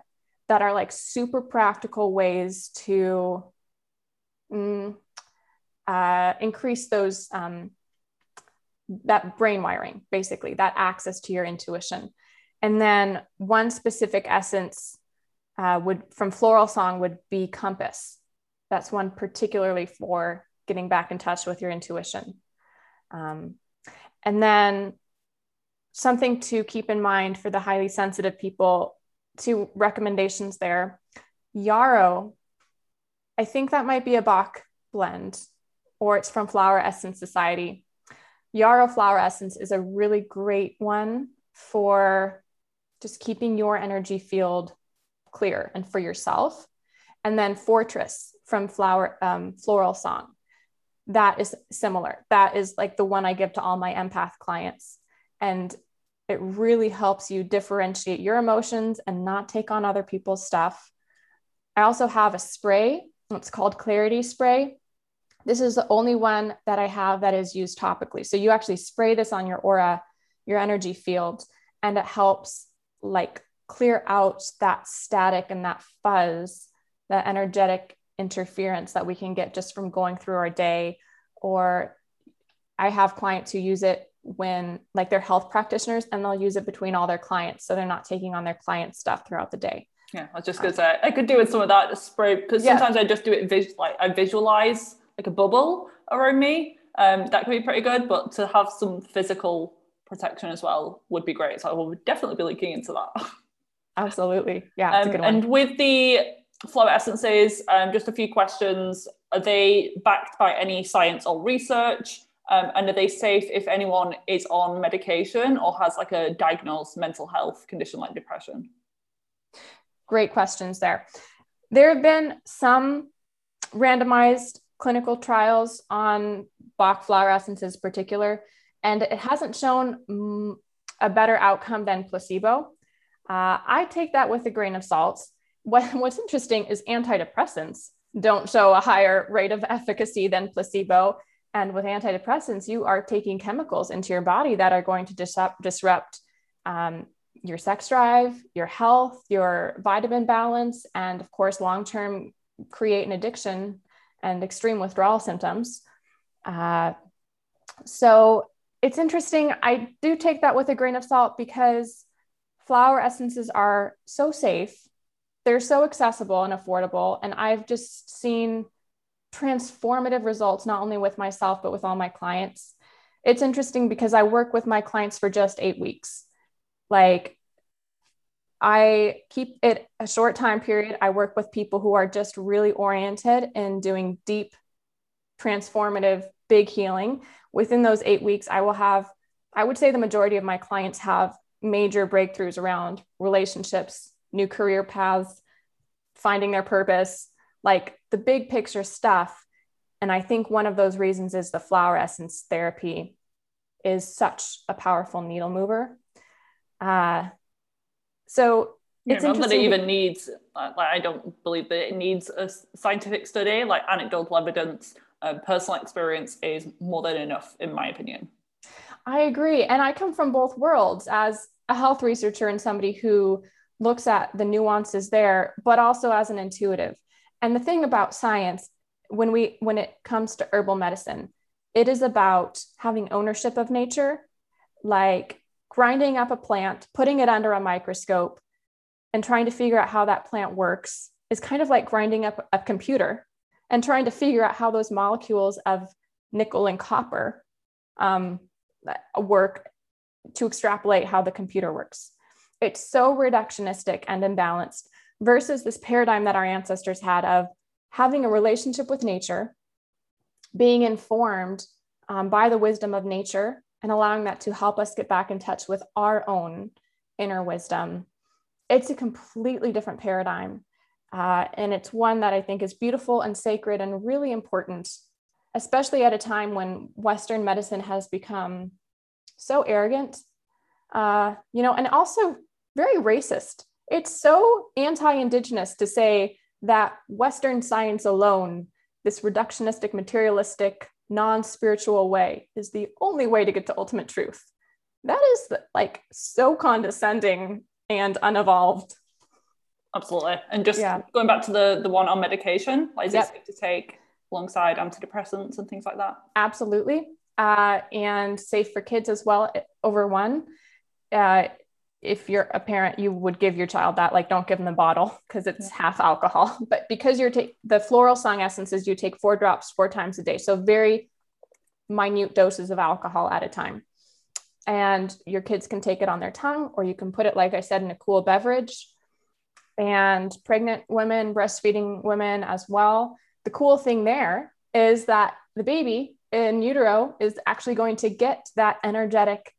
that are like super practical ways to mm, uh, increase those um, that brain wiring, basically that access to your intuition. And then one specific essence uh, would from Floral Song would be compass. That's one particularly for getting back in touch with your intuition. Um, and then something to keep in mind for the highly sensitive people, two recommendations there. Yarrow, I think that might be a Bach blend or it's from Flower Essence Society. Yarrow Flower Essence is a really great one for just keeping your energy field clear and for yourself. And then Fortress from Flower um, Floral Song. That is similar. That is like the one I give to all my empath clients. And it really helps you differentiate your emotions and not take on other people's stuff. I also have a spray. It's called Clarity Spray. This is the only one that I have that is used topically. So you actually spray this on your aura, your energy field, and it helps like clear out that static and that fuzz, that energetic interference that we can get just from going through our day or I have clients who use it when like they're health practitioners and they'll use it between all their clients. So they're not taking on their client stuff throughout the day. Yeah, I was just gonna um, say I could do with some of that spray because Yeah. sometimes I just do it vis- like I visualize like a bubble around me. Um, that could be pretty good, but to have some physical protection as well would be great. So I will definitely be looking into that. Absolutely. Yeah. Um, and with the flower essences, um, just a few questions. Are they backed by any science or research? Um, and are they safe if anyone is on medication or has like a diagnosed mental health condition like depression? Great questions there. There have been some randomized clinical trials on Bach flower essences, particular, and it hasn't shown a better outcome than placebo. Uh, I take that with a grain of salt. What, what's interesting is antidepressants don't show a higher rate of efficacy than placebo. And with antidepressants, you are taking chemicals into your body that are going to disrupt, disrupt um, your sex drive, your health, your vitamin balance, and of course, long term create an addiction and extreme withdrawal symptoms. Uh, so it's interesting. I do take that with a grain of salt because flower essences are so safe, they're so accessible and affordable. And I've just seen transformative results, not only with myself, but with all my clients. It's interesting because I work with my clients for just eight weeks like i keep it a short time period. I work with people who are just really oriented in doing deep transformative big healing. Within those eight weeks i will have i would say the majority of my clients have major breakthroughs around relationships new career paths finding their purpose like the big picture stuff. And i think one of those reasons is the flower essence therapy is such a powerful needle mover. Uh, so Yeah, it's not that it even needs like like, I don't believe that it needs a scientific study. Like anecdotal evidence, uh, personal experience is more than enough, in my opinion. I agree. And I come from both worlds as a health researcher and somebody who looks at the nuances there, but also as an intuitive. And the thing about science, when we when it comes to herbal medicine, it is about having ownership of nature, like grinding up a plant, putting it under a microscope, and trying to figure out how that plant works is kind of like grinding up a computer and trying to figure out how those molecules of nickel and copper um, work to extrapolate how the computer works. It's so reductionistic and imbalanced versus this paradigm that our ancestors had of having a relationship with nature, being informed um, by the wisdom of nature, and allowing that to help us get back in touch with our own inner wisdom. It's a completely different paradigm. Uh, and it's one that I think is beautiful and sacred and really important, especially at a time when Western medicine has become so arrogant, uh, you know, and also very racist. It's so anti Indigenous to say that Western science alone, this reductionistic, materialistic, non spiritual way, is the only way to get to ultimate truth. That is like so condescending and unevolved. Absolutely. And just Yeah. going back to the the one on medication, like is Yep. it safe to take alongside antidepressants and things like that? absolutely uh, and safe for kids as well over one uh, if you're a parent you would give your child that like don't give them the bottle because it's half alcohol. But because you're take the floral song essences you take four drops four times a day so very minute doses of alcohol at a time. And your kids can take it on their tongue or you can put it like i said in a cool beverage. And pregnant women breastfeeding women as well. The cool thing there is that the baby in utero is actually going to get that energetic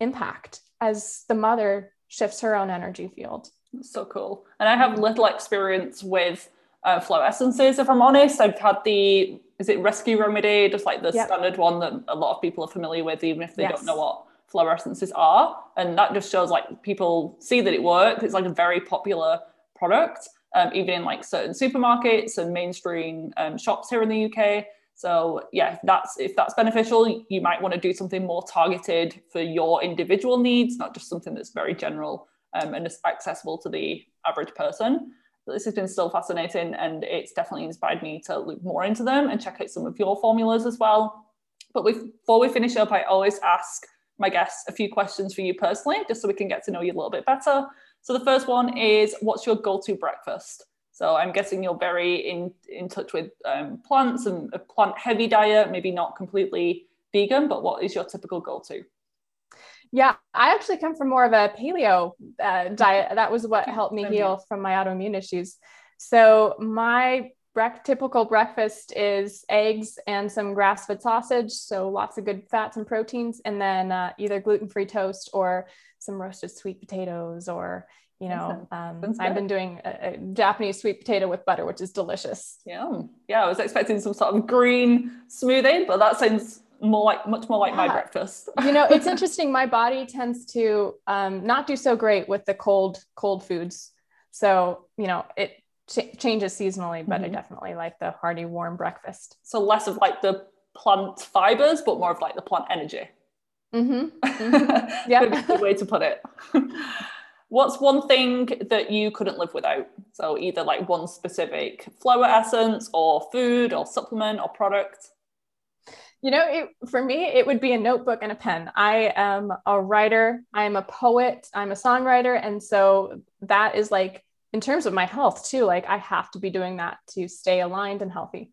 impact as the mother shifts her own energy field. So cool. And I have little experience with uh, flower essences, if I'm honest. I've had the, is it Rescue Remedy, just like the Yep. standard one that a lot of people are familiar with, even if they Yes. don't know what flower essences are. And that just shows like people see that it works. It's like a very popular product, um, even in like certain supermarkets and mainstream um, shops here in the UK. So yeah, if that's if that's beneficial, you might want to do something more targeted for your individual needs, not just something that's very general um, and accessible to the average person. But this has been still fascinating, and it's definitely inspired me to look more into them and check out some of your formulas as well. But before we finish up, I always ask my guests a few questions for you personally, just so we can get to know you a little bit better. So the first one is what's your go-to breakfast? So I'm guessing you're very in in touch with um, plants and a plant heavy diet, maybe not completely vegan, but what is your typical go-to? Yeah, I actually come from more of a paleo uh, diet. That was what helped me heal from my autoimmune issues. So my bre- typical breakfast is eggs and some grass-fed sausage, so lots of good fats and proteins, and then uh, either gluten-free toast or some roasted sweet potatoes or you know um, i've been doing a, a, japanese sweet potato with butter which is delicious. Yeah yeah i was expecting some sort of green smoothie but that sounds more like much more like yeah. my breakfast. You know it's interesting. My body tends to um, not do so great with the cold cold foods. So you know it ch- changes seasonally but mm-hmm. i definitely like the hearty warm breakfast. So less of like the plant fibers but more of like the plant energy. Mm-hmm. mm-hmm. yeah. The way to put it What's one thing that you couldn't live without? So either like one specific flower essence or food or supplement or product. You know, it, for me, it would be a notebook and a pen. I am a writer, I'm a poet, I'm a songwriter. And so that is like, in terms of my health too, like I have to be doing that to stay aligned and healthy.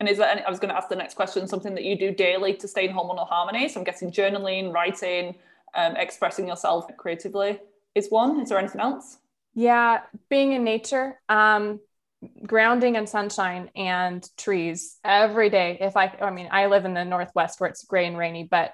And is that, any, I was going to ask the next question, something that you do daily to stay in hormonal harmony? So I'm guessing journaling, writing, um, expressing yourself creatively is one. Is there anything else? Yeah, being in nature, um, grounding and sunshine and trees every day. If I, I mean, I live in the Northwest where it's gray and rainy, but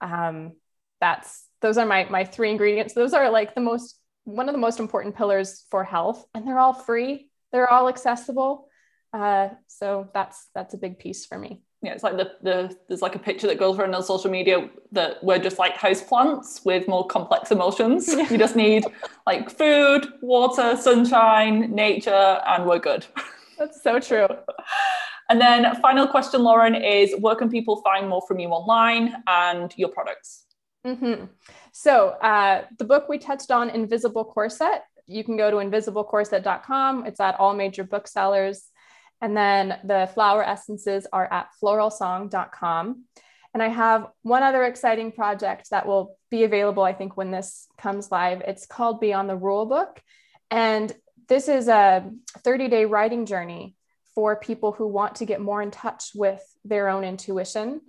um, that's, those are my, my three ingredients. Those are like the most, one of the most important pillars for health and they're all free. They're all accessible. Uh, so that's, that's a big piece for me yeah, it's like the, the there's like a picture that goes around on social media that we're just like house plants with more complex emotions. you just need like food, water, sunshine, nature, and we're good. That's so true. and then final question, Lauren, is where can people find more from you online and your products? Mm-hmm. So uh, the book we touched on, Invisible Corset, you can go to invisiblecorset.com. It's at all major booksellers. And then the flower essences are at floralsong.com. And I have one other exciting project that will be available, I think, when this comes live. It's called Beyond the Rule Book. And this is a 30 day writing journey for people who want to get more in touch with their own intuition.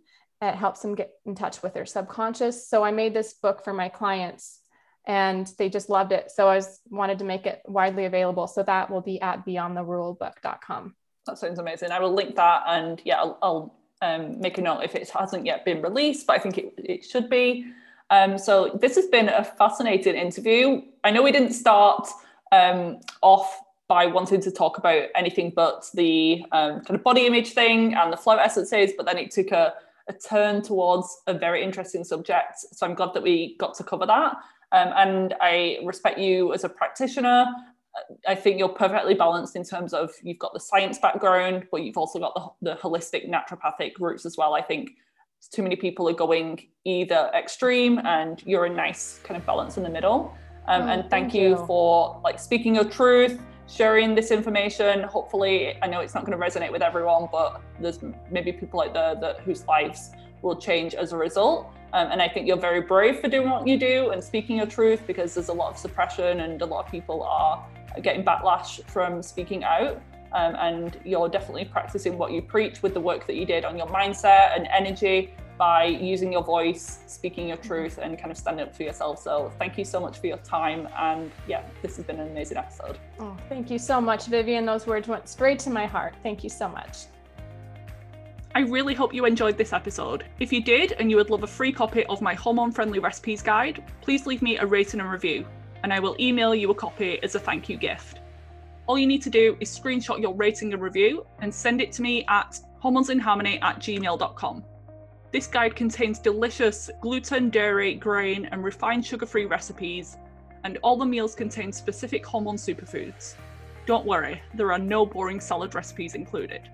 It helps them get in touch with their subconscious. So I made this book for my clients and they just loved it. So I was, wanted to make it widely available. So that will be at beyondtherulebook.com. That sounds amazing. I will link that and yeah, I'll, I'll um, make a note if it hasn't yet been released, but I think it, it should be. Um, so this has been a fascinating interview. I know we didn't start um, off by wanting to talk about anything but the um, kind of body image thing and the flower essences, but then it took a, a, turn towards a very interesting subject. So I'm glad that we got to cover that. Um, and I respect you as a practitioner I think you're perfectly balanced in terms of you've got the science background, but you've also got the, the holistic naturopathic roots as well. I think too many people are going either extreme, and you're a nice kind of balance in the middle. Um, oh, and thank, thank you, you for like speaking your truth, sharing this information. Hopefully, I know it's not going to resonate with everyone, but there's maybe people out there that whose lives will change as a result. Um, and I think you're very brave for doing what you do and speaking your truth because there's a lot of suppression and a lot of people are getting backlash from speaking out. Um, and you're definitely practicing what you preach with the work that you did on your mindset and energy by using your voice, speaking your truth, and kind of standing up for yourself. So, thank you so much for your time. And yeah, this has been an amazing episode. Oh, thank you so much, Vivian. Those words went straight to my heart. Thank you so much. I really hope you enjoyed this episode. If you did and you would love a free copy of my hormone friendly recipes guide, please leave me a rating and review and I will email you a copy as a thank you gift. All you need to do is screenshot your rating and review and send it to me at hormonesinharmony at gmail.com. This guide contains delicious gluten, dairy, grain, and refined sugar free recipes, and all the meals contain specific hormone superfoods. Don't worry, there are no boring salad recipes included.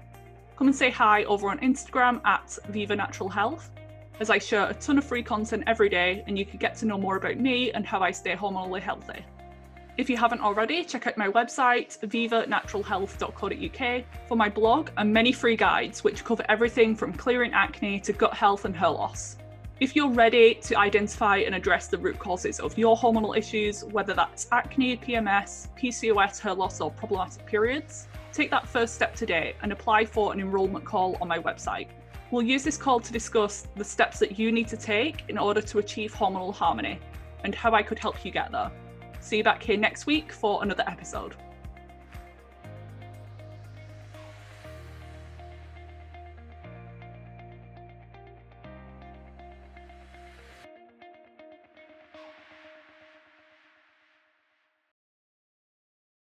Come and say hi over on Instagram at Viva Natural Health as I share a ton of free content every day and you can get to know more about me and how I stay hormonally healthy. If you haven't already, check out my website, vivanaturalhealth.co.uk, for my blog and many free guides which cover everything from clearing acne to gut health and hair loss. If you're ready to identify and address the root causes of your hormonal issues, whether that's acne, PMS, PCOS, hair loss, or problematic periods, take that first step today and apply for an enrolment call on my website. We'll use this call to discuss the steps that you need to take in order to achieve hormonal harmony and how I could help you get there. See you back here next week for another episode.